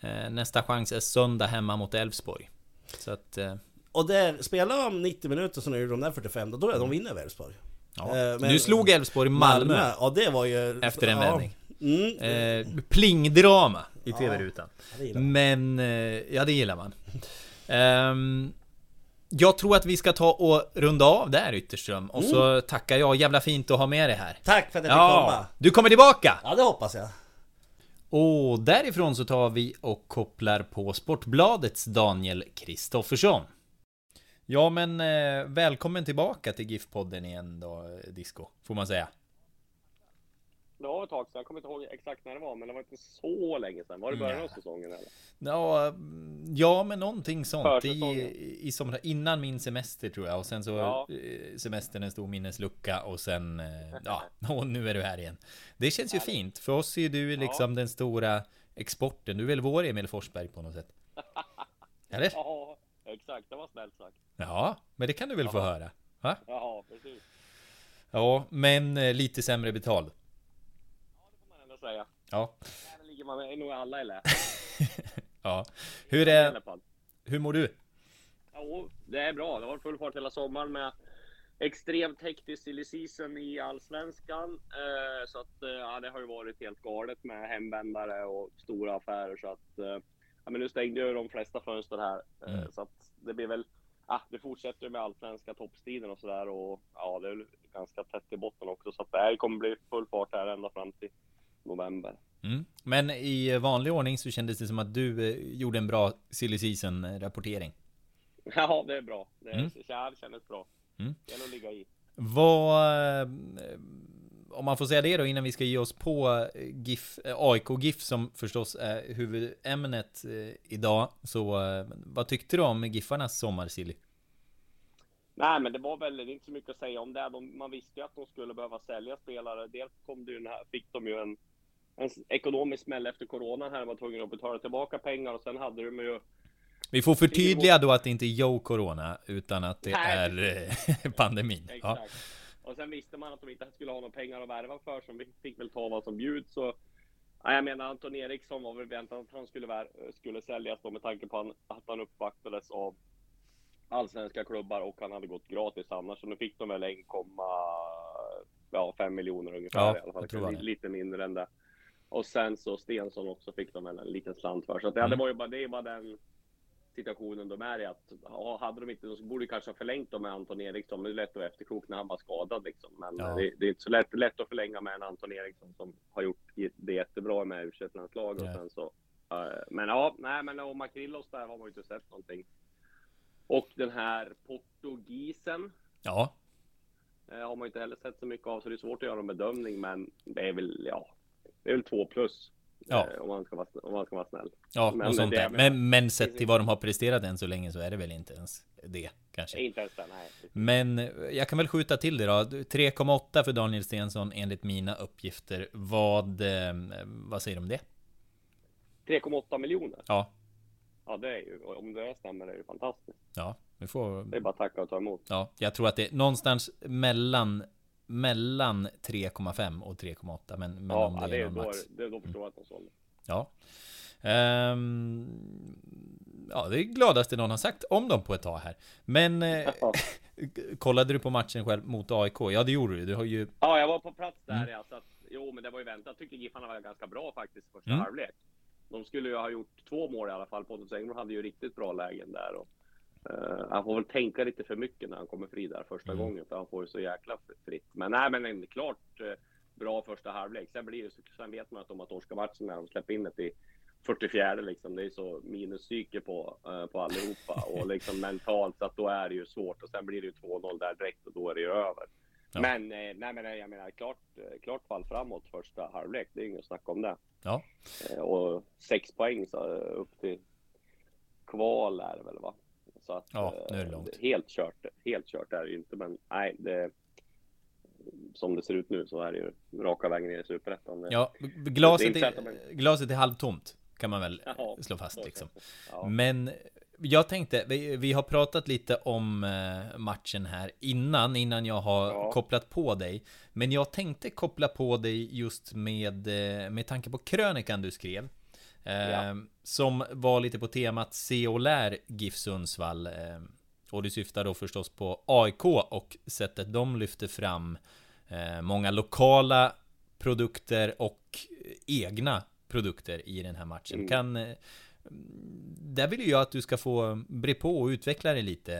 Eh, nästa chans är söndag hemma mot Elfsborg. Så att... Och där, spelar de 90 minuter som de gjorde de där 45, då tror jag de vinner Elfsborg. ja. Eh, men- du slog Elfsborg Malmö, Ja det var ju... efter en ja. vändning. Mm. Eh, plingdrama i Ja. tv-rutan. Men, eh, ja det gillar man. Ehm, jag tror att vi ska ta och runda av där Ytterström. Och så tackar jag, jävla fint att ha med dig här. Tack för att jag fick Ja, komma! du kommer tillbaka! Ja det hoppas jag. Och därifrån så tar vi och kopplar på Sportbladets Daniel Kristoffersson. Ja men eh, välkommen tillbaka till GIF-podden igen då, eh, Disco, får man säga. Det var ett tag sedan, jag kommer inte ihåg exakt när det var, men det var inte så länge sedan. Var det början av säsongen eller? Ja, mm, ja men någonting sånt. I, i somras, innan min semester tror jag. Och sen så Ja. eh, semestern en stor minneslucka och sen, eh, ja, och nu är du här igen. Det känns ju fint. För oss är du liksom den stora exporten. Du är väl vår Emil Forsberg på något sätt? Eller? Ja, exakt. Det var snällt sagt. Ja, men det kan du väl få höra? Va? Ja, precis. Ja, men eh, lite sämre betald. Det får man ändå säga. Ja, Där ligger man är nog alla lä. ja. Hur, är, hur mår du? Jo, det är bra. Det har varit full fart hela sommaren med extremt hektisk silly season i Allsvenskan. Eh, så att eh, ja, det har ju varit helt galet med hemvändare och stora affärer. Så att ja, men nu stängde ju de flesta fönster här. Eh, Mm. Så att det blir väl Ja, det fortsätter ju med allsvenska toppstriden och sådär och ja, det är väl ganska tätt i botten också så att det här kommer bli full fart här ända fram till november. Mm. Men i vanlig ordning så kändes det som att du eh, gjorde en bra silly season rapportering. Ja, det är bra. Det, är, Mm. det kändes bra. Mm. Det gäller att ligga i. Vad... Om man får säga det då innan vi ska ge oss på eh, GIF, eh, AIK GIF som förstås är huvudämnet eh, idag. Så vad tyckte du om Giffarnas sommarsilly? Nej, men det var väl det är inte så mycket att säga om det. De, man visste ju att de skulle behöva sälja spelare. Dels kom det ju här, fick de ju en, en ekonomisk smäll efter coronan här. De var tvungna att betala tillbaka pengar och sen hade de ju Vi får förtydliga då att det inte är Joe Corona utan att det Nej. är pandemin. Ja. Och sen visste man att de inte skulle ha några pengar att värva för, så vi fick väl ta vad som bjuds. Så, ja, jag menar, Anton Eriksson var väl väntat att han skulle, vär- skulle säljas då med tanke på att han uppvaktades av allsvenska klubbar och han hade gått gratis annars. Så nu fick de väl 1,5 miljoner ungefär Ja, i alla fall. det. Lite mindre än det. Och sen så Stensson också fick de väl en liten slant för. Så ja, det Mm. var ju bara, det är bara den situationen de är i. Att, ja, hade de inte, de borde kanske ha förlängt dem med Anton Eriksson. Men det är lätt att vara efterklok när han var skadad liksom. Men Ja. det, det är inte så lätt, lätt att förlänga med en Anton Eriksson som har gjort det jättebra med u landslaget och sen så. eh, men ja, nej, men och Makrillos där har man ju inte sett någonting. Och den här portugisen ja, eh, har man inte heller sett så mycket av, så det är svårt att göra en bedömning. Men det är väl, ja, det är väl två plus. Ja. eh, Om man ska vara, om man ska vara snäll. ja Men och sånt där. Men, men sett till vad de har presterat än så länge så är det väl inte ens det kanske. Inte ens det, nej. Men eh, jag kan väl skjuta till det då. 3,8 för Daniel Stensson enligt mina uppgifter. Vad, eh, vad säger du om det? 3,8 miljoner. Ja, Ja, det är ju, om det stämmer, det är ju fantastiskt. ja, vi får... Det är bara att tacka och ta emot. Ja, jag tror att det är någonstans mellan mellan 3,5 och 3,8 men, men ja, om det, det är är då, max. det är då förstår jag att de sålde. Ja. Ehm, ja, det är gladaste någon har sagt om dem på ett tag här. Men eh, kollade du på matchen själv mot AIK? Ja, det gjorde du. Du har ju... Ja, jag var på plats där Mm. ja, så att, jo, men det var ju väntat. Jag tyckte Giffarna var ganska bra faktiskt första Mm. halvlek. De skulle ju ha gjort två mål i alla fall. Pontus Engblom hade ju riktigt bra lägen där. Och, eh, han får väl tänka lite för mycket när han kommer fri där första Mm. gången, för han får ju så jäkla fritt. Men nej, men en klart eh, bra första halvlek. Sen blir det sen vet man att de har torskat matchen när de släpper in det i 44 liksom. Det är så minuspsyke på, eh, på allihopa och liksom mentalt så att då är det ju svårt och sen blir det ju 2-0 där direkt och då är det ju över. Ja. Men, nej, men jag menar klart, klart fall framåt första halvlek. Det är inget snack om det. Ja. Och sex poäng så upp till kval är det väl va? Så att, Ja, nu är det eh, långt. Helt kört, helt kört är det ju inte, men nej, det som det ser ut nu så är det ju raka vägen ner i superettan. Ja, glaset är är, glaset är halvtomt. Kan man väl Jaha, slå fast liksom. Ja. Men jag tänkte, vi, vi har pratat lite om eh, matchen här innan, innan jag har Ja. kopplat på dig. Men jag tänkte koppla på dig just med, eh, med tanke på krönikan du skrev. Ja. Som var lite på temat Se och lär GIF Sundsvall. Eh, och du syftar då förstås på AIK och sättet de lyfter fram eh, många lokala produkter och egna produkter i den här matchen. Mm. Kan eh, där vill jag att du ska få bre på och utveckla det lite.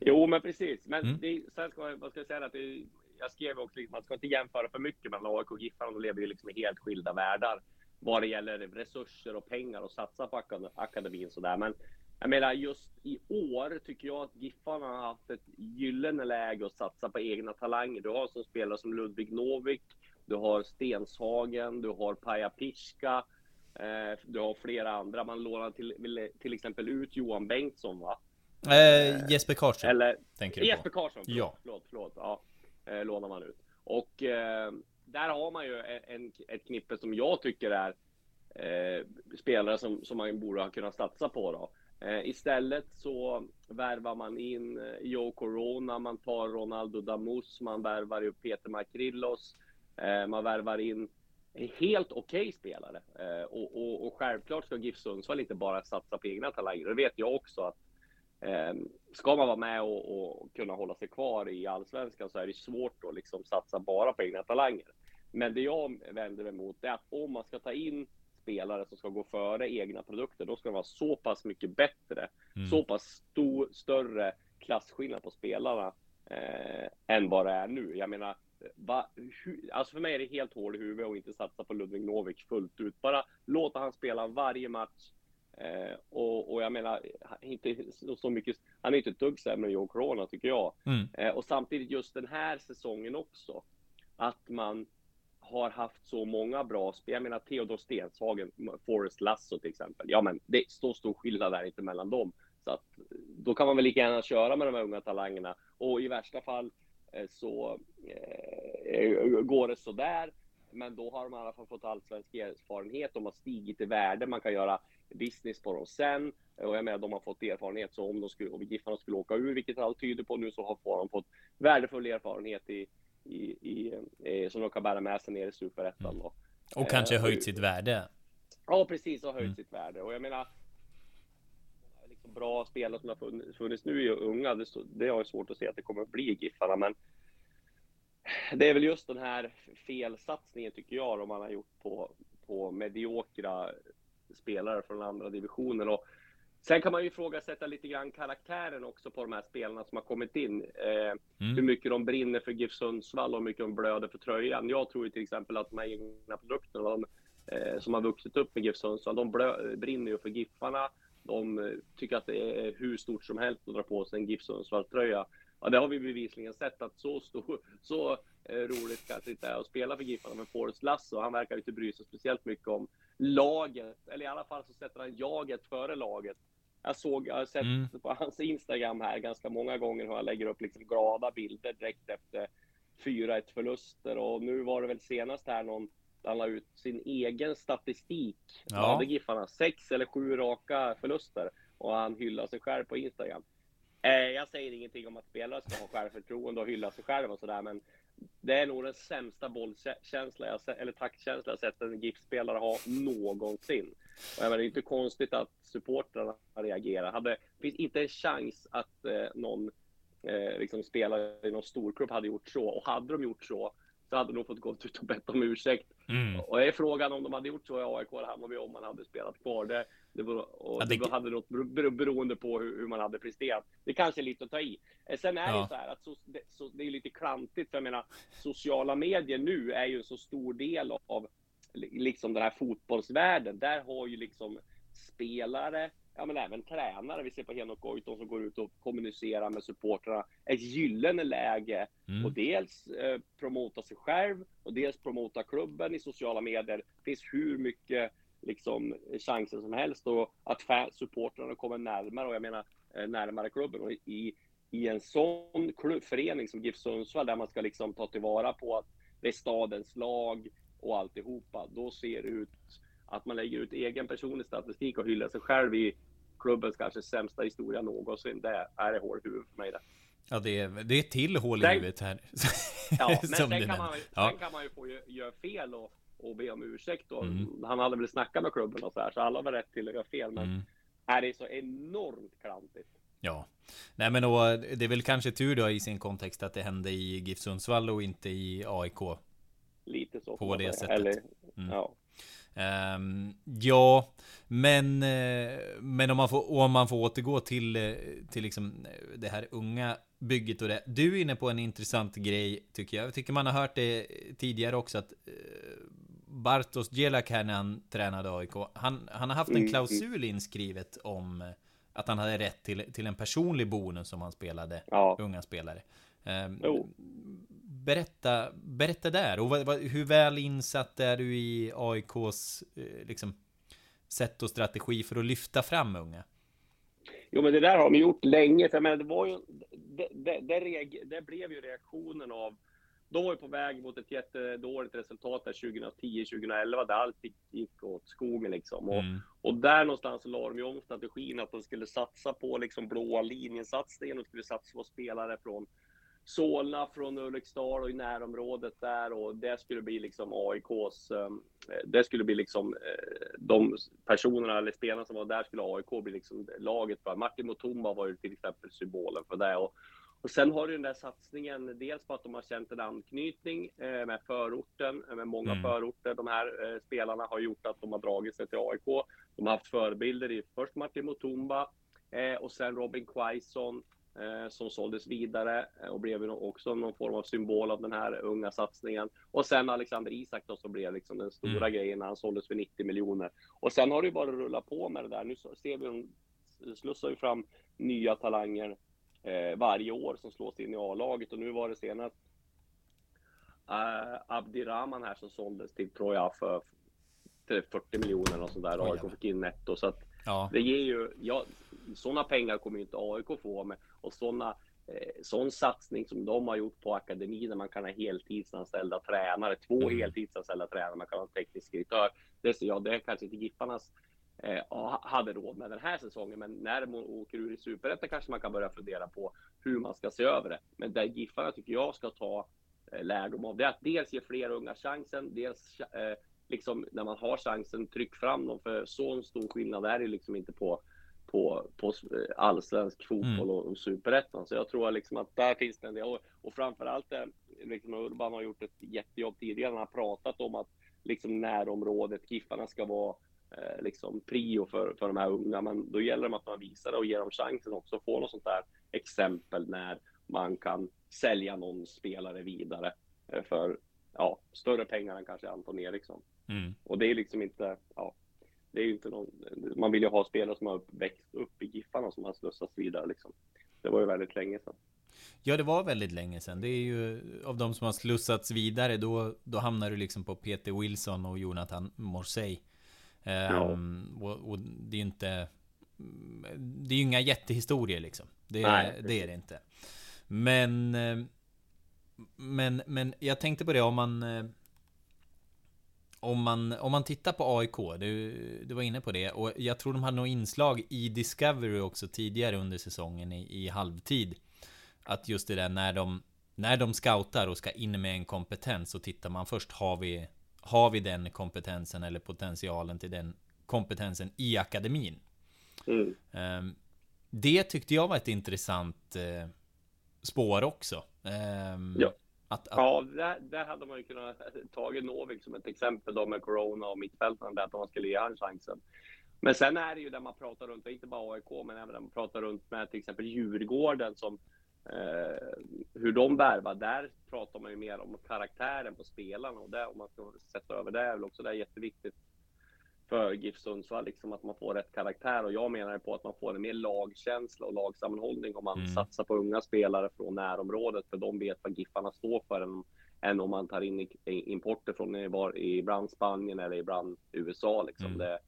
Jo, men precis. Men Mm. det, sen ska vad ska jag säga att det, jag skrev också liksom, man ska inte jämföra för mycket mellan AIK och Giffarna. De lever ju liksom i helt skilda världar vad det gäller resurser och pengar och satsa på akad- akademin sådär. Men jag menar just i år tycker jag att Giffarna har haft ett gyllene läge att satsa på egna talanger. Du har som spelare som Ludvig Novik, du har Stenshagen, du har Paja Piska, eh, du har flera andra. Man lånar till, till exempel ut Johan Bengtsson va? Eh, Jesper Karlsson Eller tänker du Jesper på. Karlsson, förlåt, Ja. förlåt, förlåt. Ja, eh, lånar man ut. Och eh, där har man ju en, ett knippe som jag tycker är eh, spelare som, som man borde ha kunnat satsa på då. Eh, istället så värvar man in eh, Joe Corona, man tar Ronaldo Damus, man värvar ju Peter Makrillos, eh, man värvar in helt okej spelare. Eh, och, och, och självklart ska GIF Sundsvall inte bara satsa på egna talanger. Det vet jag också att ska man vara med och, och kunna hålla sig kvar i allsvenskan så är det svårt att liksom satsa bara på egna talanger. Men det jag vänder mig mot är att om man ska ta in spelare som ska gå före egna produkter, då ska det vara så pass mycket bättre, Mm. så pass stor, större klasskillnad på spelarna eh, än vad det är nu. Jag menar, va, hu, alltså för mig är det helt hål i huvudet att inte satsa på Ludvig Novik fullt ut. Bara låta han spela varje match. Eh, och, och jag menar, inte så, så mycket, han är inte ett dugg sämre än Joe Corona tycker jag. Mm. Eh, och samtidigt just den här säsongen också, att man har haft så många bra spel. Jag menar Theodor Stenshagen, Forrest Lasso till exempel. Ja, men det är så stor skillnad där inte mellan dem. Så att då kan man väl lika gärna köra med de här unga talangerna. Och i värsta fall eh, så eh, går det sådär. Men då har de i alla fall fått allsvensk erfarenhet. De har stigit i värde. Man kan göra business på dem sen. Och jag menar, de har fått erfarenhet. Så om, de skulle, om Giffarna skulle åka ur, vilket allt tyder på nu, så har de fått värdefull erfarenhet i, i, i, eh, som de kan bära med sig ner i superettan. då. Och kanske Eh, höjt sitt värde. Ja, precis. Och höjt Mm. sitt värde. Och jag menar, liksom bra spelare som har funnits, nu är unga. Det, det har jag svårt att se att det kommer att bli i Giffarna. Men det är väl just den här felsatsningen tycker jag, de man har gjort på, på mediokra spelare från andra divisionen. Och sen kan man ju ifrågasätta lite grann karaktären också på de här spelarna som har kommit in. Eh, Mm. hur mycket de brinner för GIF Sundsvall och hur mycket de blöder för tröjan. Jag tror ju till exempel att de här egna produkterna de, eh, som har vuxit upp med GIF Sundsvall, de blö, brinner ju för Giffarna. De eh, tycker att det är hur stort som helst att dra på sig en GIF Sundsvall-tröja. Ja, det har vi bevisligen sett att så stor, så eh, roligt kanske inte är att spela för Giffarna. Men Forrest Lasso, han verkar ju inte bry sig speciellt mycket om laget. Eller i alla fall så sätter han jaget före laget. Jag såg, jag har sett Mm. på hans Instagram här ganska många gånger hur han lägger upp liksom glada bilder direkt efter 4-1 förluster. Och nu var det väl senast här någon han la ut sin egen statistik. Ja. Hade Giffarna sex eller sju raka förluster och han hyllar sig själv på Instagram. Eh, jag säger ingenting om att spelare ska ha självförtroende och hylla sig själv och sådär, men det är nog den sämsta bollkänsla jag eller taktkänsla jag sett en GIF-spelare ha någonsin. Och jag menar, det är inte konstigt att supportrarna reagerar. Hade, det finns inte en chans att eh, någon eh, liksom spelare i någon storklubb hade gjort så. Och hade de gjort så, så hade de nog fått gå ut och bett om ursäkt. Mm. Och är frågan om de hade gjort så i AIK eller Hammarby om man hade spelat kvar. Det, det, var, och ja, det... det hade något beroende på hur, hur, man hade presterat. Det kanske är lite att ta i. Eh, sen är ja. det så här att så, det, så, det är lite klantigt. För jag menar, sociala medier nu är ju en så stor del av liksom den här fotbollsvärlden. Där har ju liksom spelare, ja men även tränare, vi ser på Henok Goitom som går ut och kommunicerar med supportrarna, ett gyllene läge mm. och dels eh, promota sig själv och dels promota klubben i sociala medier. Det finns hur mycket liksom chanser som helst och att supportrarna kommer närmare och jag menar eh, närmare klubben och i, i en sån klubb, förening som GIF Sundsvall där man ska liksom ta tillvara på att det är stadens lag och alltihopa, då ser det ut att man lägger ut egen personlig statistik och hyllar sig själv i klubbens kanske sämsta historia någonsin. Det är det hål i huvudet för mig det. Ja, det är, det är till hål i huvudet här. ja, men sen kan, man, ja. sen kan man ju få göra fel och, och be om ursäkt. Och mm. Han hade väl snackat med klubben och så här, så alla var rätt till att göra fel. Men mm. är det så enormt klantigt. Ja, nej men då, det är väl kanske tur då i sin kontext att det hände i GIF Sundsvall och inte i AIK. Lite så. På det sättet. Eller, mm. ja. Um, ja, men, eh, men om, man får, om man får återgå till, eh, till liksom det här unga bygget och det. Du är inne på en intressant grej tycker jag. Jag tycker man har hört det tidigare också att Bartos Gelak här när han tränade AIK. Han, han har haft en mm, klausul inskrivet om att han hade rätt till, till en personlig bonus som han spelade ja. unga spelare. Um, berätta, berätta där. Och vad, vad, hur väl insatt är du i AIKs eh, liksom, sätt och strategi för att lyfta fram unga? Jo, men det där har de gjort länge. Jag menar, det, var ju, det, det, det, det blev ju reaktionen av... De var ju på väg mot ett jättedåligt resultat där 2010-2011 där allt gick åt skogen liksom. Och, mm. och där någonstans la de ju om strategin att de skulle satsa på liksom blåa linjen-satsningen. De skulle satsa på spelare från Solna från Ulriksdal och i närområdet där och det skulle bli liksom AIKs, ehm, det skulle bli liksom eh, de personerna eller spelarna som var där skulle AIK bli liksom laget för. Martin Mutumba var ju till exempel symbolen för det och, och sen har du den där satsningen, dels på att de har känt en anknytning eh, med förorten, med många mm. förorter. De här eh, spelarna har gjort att de har dragit sig till AIK. De har haft förebilder i först Martin Mutumba och sen Robin Quaison eh, som såldes vidare eh, och blev också någon form av symbol av den här unga satsningen. Och sen Alexander Isak då som blev liksom den stora mm. grejen när han såldes för 90 miljoner. Och sen har det ju bara rullat på med det där. Nu ser vi slussar ju fram nya talanger eh, varje år som slås in i A-laget och nu var det senast uh, Abdirahman här som såldes till tror jag för 40 miljoner och sådär. AIK fick in netto så att ja. det ger ju, ja, sådana pengar kommer ju inte AIK få med och sådana eh, sån satsning som de har gjort på akademin där man kan ha heltidsanställda tränare, två mm. heltidsanställda tränare, man kan ha en teknisk direktör. Det, ja, det är kanske inte Giffarnas eh, hade råd med den här säsongen, men när man åker ur i Superettan kanske man kan börja fundera på hur man ska se över det. Men där Giffarna tycker jag ska ta eh, lärdom av det är att dels ge fler unga chansen, dels eh, liksom när man har chansen, tryck fram dem, för så en stor skillnad är det liksom inte på på, på eh, allsvensk fotboll mm. och, och superettan. Så jag tror liksom att där finns det en del. Och, och framförallt liksom Urban har gjort ett jättejobb tidigare. Han har pratat om att liksom närområdet, Giffarna ska vara eh, liksom prio för, för de här unga. Men då gäller det att man visar det och ger dem chansen också att få något sånt där exempel när man kan sälja någon spelare vidare eh, för ja, större pengar än kanske Anton Eriksson. Mm. Och det är liksom inte, ja, det är ju inte någon, man vill ju ha spelare som har växt upp i Giffarna som har slussats vidare liksom. Det var ju väldigt länge sedan. Ja, det var väldigt länge sedan. Det är ju av de som har slussats vidare, då, då hamnar du liksom på Peter Wilson och Jonathan Morsey. Ja. och, och, det är ju inte... Det är ju inga jättehistorier liksom. Det, Nej, det är det inte. Men... Men, men jag tänkte på det om man om man, om man tittar på AIK, du, du var inne på det, och jag tror de hade något inslag i Discovery också tidigare under säsongen i, i halvtid. Att just det där när de, när de scoutar och ska in med en kompetens så tittar man först har vi har vi den kompetensen eller potentialen till den kompetensen i akademin? Mm. Um, det tyckte jag var ett intressant uh, spår också. Um, ja. Att, att... Ja, där, där hade man ju kunnat tagit Novik som ett exempel då med Corona och mittfältaren där att man skulle ge han chansen. Men sen är det ju där man pratar runt, inte bara AIK, men även där man pratar runt med till exempel Djurgården som eh, hur de värvar. Där pratar man ju mer om karaktären på spelarna och det om man ska sätta över det är väl också det är jätteviktigt för GIF Sundsvall, liksom att man får rätt karaktär och jag menar på att man får en mer lagkänsla och lagsammanhållning om man mm. satsar på unga spelare från närområdet för de vet vad Giffarna står för än, än om man tar in importer från ibland Spanien eller ibland USA liksom. Mm. Det,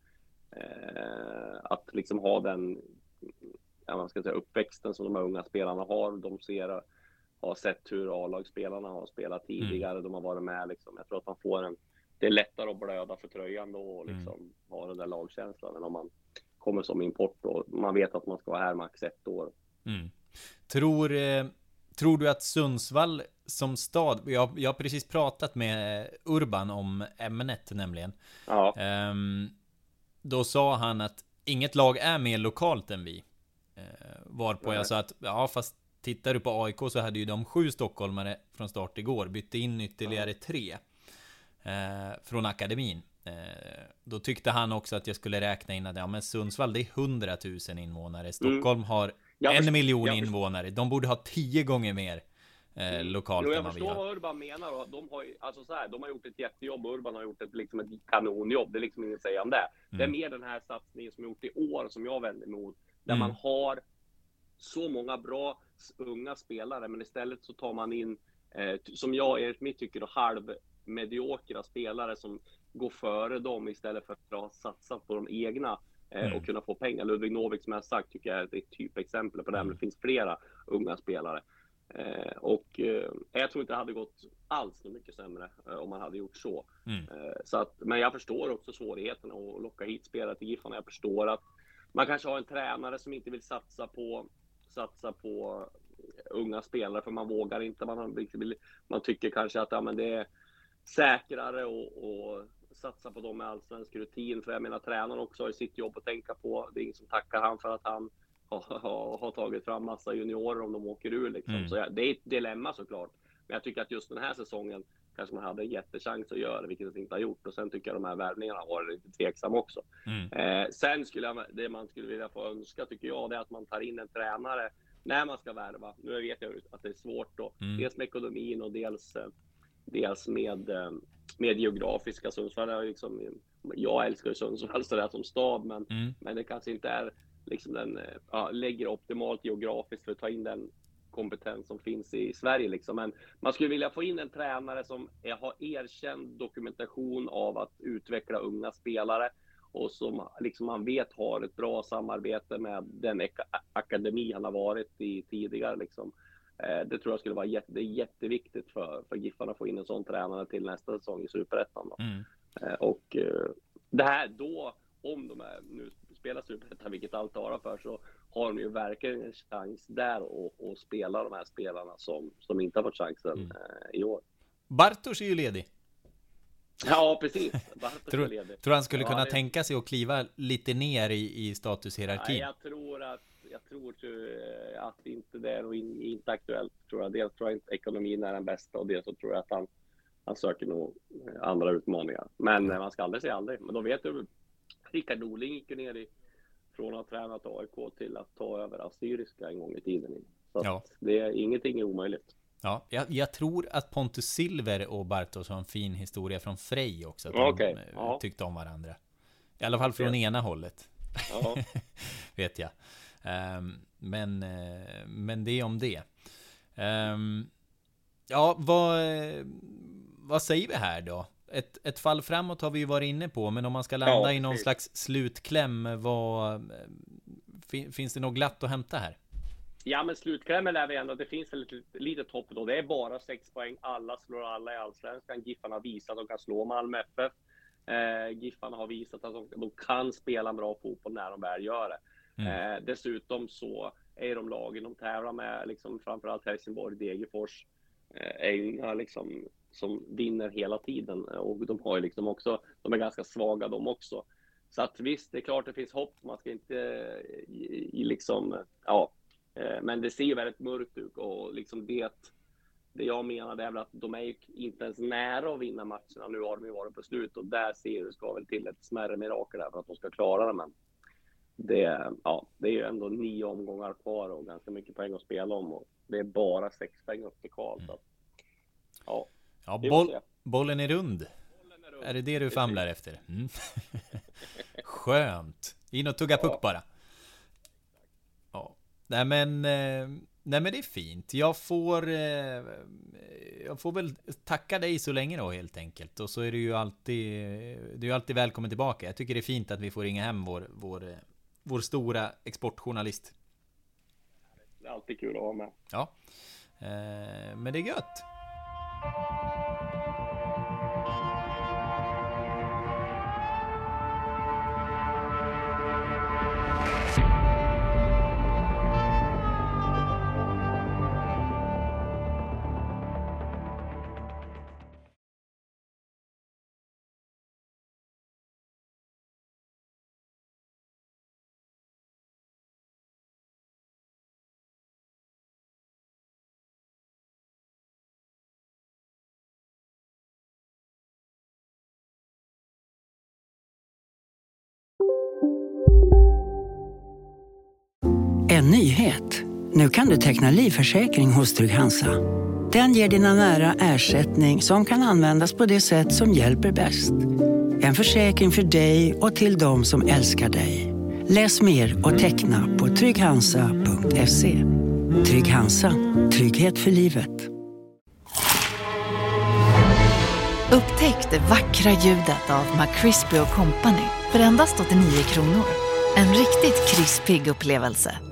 eh, att liksom ha den man ska säga, uppväxten som de här unga spelarna har. De ser, har sett hur A-lagsspelarna har spelat mm. tidigare. Mm. De har varit med liksom. Jag tror att man får en det är lättare att blöda för tröjan då och mm. liksom mm. ha den där lagkänslan än om man kommer som import och man vet att man ska vara här max ett år. Mm. Tror, eh, tror du att Sundsvall som stad, jag, jag har precis pratat med Urban om ämnet nämligen. Ja. Um, då sa han att inget lag är mer lokalt än vi. Uh, varpå Nej. jag sa att, ja fast tittar du på AIK så hade ju de sju stockholmare från start igår, bytte in ytterligare ja. tre eh, från akademin. Eh, då tyckte han också att jag skulle räkna in att ja, men Sundsvall det är 100 000 invånare. Stockholm mm. har jag en miljon invånare. De borde ha tio gånger mer eh, mm. lokalt jo, jag förstår vad Urban menar. Och de, har, alltså så här, de har gjort ett jättejobb och Urban har gjort ett, liksom ett kanonjobb. Det är liksom inget att säga om det. Mm. Det är mer den här satsningen som gjort i år som jag vänder mig mot. Där mm. man har så många bra unga spelare, men istället så tar man in, eh, som jag enligt mitt tycker, halv mediokra spelare som går före dem istället för att satsa på de egna eh, mm. och kunna få pengar. Ludvig Novik som jag sagt tycker jag är ett typexempel på det, men det finns flera unga spelare. Eh, och eh, jag tror inte det hade gått alls så mycket sämre eh, om man hade gjort så. Mm. Eh, så att, men jag förstår också svårigheterna att locka hit spelare till Giffarna. Jag förstår att man kanske har en tränare som inte vill satsa på satsa på unga spelare för man vågar inte. Man, man tycker kanske att ja, men det är säkrare och, och satsa på dem med allsvensk rutin. För jag menar tränaren också har sitt jobb att tänka på. Det är ingen som tackar han för att han har, har, har tagit fram massa juniorer om de åker ur liksom. Mm. Så det är ett dilemma såklart. Men jag tycker att just den här säsongen kanske man hade en jättechans att göra, vilket man inte har gjort. Och sen tycker jag de här värvningarna har varit lite tveksam också. Mm. Eh, sen skulle jag, det man skulle vilja få önska tycker jag, det är att man tar in en tränare när man ska värva. Nu vet jag att det är svårt då, mm. dels med ekonomin och dels eh, dels med, eh, med geografiska. Sundsvall är liksom, jag älskar ju Sundsvall sådär som stad, men, mm. men det kanske inte är liksom den, eh, ja, lägger optimalt geografiskt för att ta in den kompetens som finns i Sverige. Liksom. Men man skulle vilja få in en tränare som är, har erkänd dokumentation av att utveckla unga spelare och som liksom man vet har ett bra samarbete med den akademi han har varit i tidigare. Liksom. Eh, det tror jag skulle vara jätte, jätteviktigt för, för Giffarna att få in en sån tränare till nästa säsong i Superettan. Mm. Eh, och eh, det här då, om de är, nu spelar Superettan, vilket allt talar för, så har de ju verkligen en chans där och spela de här spelarna som, som inte har fått chansen mm. i år. Bartosz är ju ledig. Ja, precis. tror, tror han skulle ja, kunna det... tänka sig att kliva lite ner i, i statushierarkin? Ja, jag tror att jag tror att inte det är inte aktuellt. Tror jag. Dels tror jag inte ekonomin är den bästa och dels så tror jag att han, han söker nog andra utmaningar. Men man ska aldrig säga aldrig. Men då vet du, Rickard Norling gick ju ner i, från att ha tränat AIK till att ta över Assyriska en gång i tiden. Så ja. det är ingenting är omöjligt. Ja, jag, jag, tror att Pontus Silver och Bartos har en fin historia från Frej också. Att okay. de ja. tyckte om varandra. I alla fall från okay. ena hållet. Ja. Vet jag. Um, men, uh, men det är om det. Um, ja, vad, vad säger vi här då? Ett, ett fall framåt har vi ju varit inne på, men om man ska landa ja, i någon slags slutkläm, vad, finns det något glatt att hämta här? Ja, men slutklämmen är vi ändå, det finns väl ett litet hopp då. Det är bara sex poäng. Alla slår alla i allsvenskan. Giffarna har visat att de kan slå Malmö FF. Eh, Giffarna har visat att de, de, kan spela bra fotboll när de väl gör det. Mm. Eh, dessutom så är de lagen de tävlar med, liksom framförallt Helsingborg, Degerfors, är inga liksom som vinner hela tiden och de har ju liksom också, de är ganska svaga de också. Så att visst, det är klart det finns hopp. Man ska inte i, i liksom, ja, eh, men det ser ju väldigt mörkt ut och liksom det det jag menar är väl att de är ju inte ens nära att vinna matcherna. Nu har de ju varit på slut och där ser du ska väl till ett smärre mirakel där för att de ska klara det. Men det, ja, det är ju ändå nio omgångar kvar och ganska mycket poäng att spela om och det är bara sex poäng upp till kval. Så, att, ja, ja boll, bollen är rund. Bollen är rund. Är det det du famlar efter? Mm. Skönt. In och tugga puck bara. Ja, nej men eh, Nej men det är fint. Jag får... Eh, jag får väl tacka dig så länge då helt enkelt. Och så är du ju alltid... Du är alltid välkommen tillbaka. Jag tycker det är fint att vi får ringa hem vår, vår, vår stora exportjournalist. Det är alltid kul att vara med. Ja. Eh, men det är gött. Thank you. En nyhet. Nu kan du teckna livförsäkring hos Trygg-Hansa. Den ger dina nära ersättning som kan användas på det sätt som hjälper bäst. En försäkring för dig och till de som älskar dig. Läs mer och teckna på trygghansa.se. Trygg Hansa. Trygghet för livet. Upptäck det vackra ljudet av McCrispy Company för endast 89 kronor. En riktigt krispig upplevelse.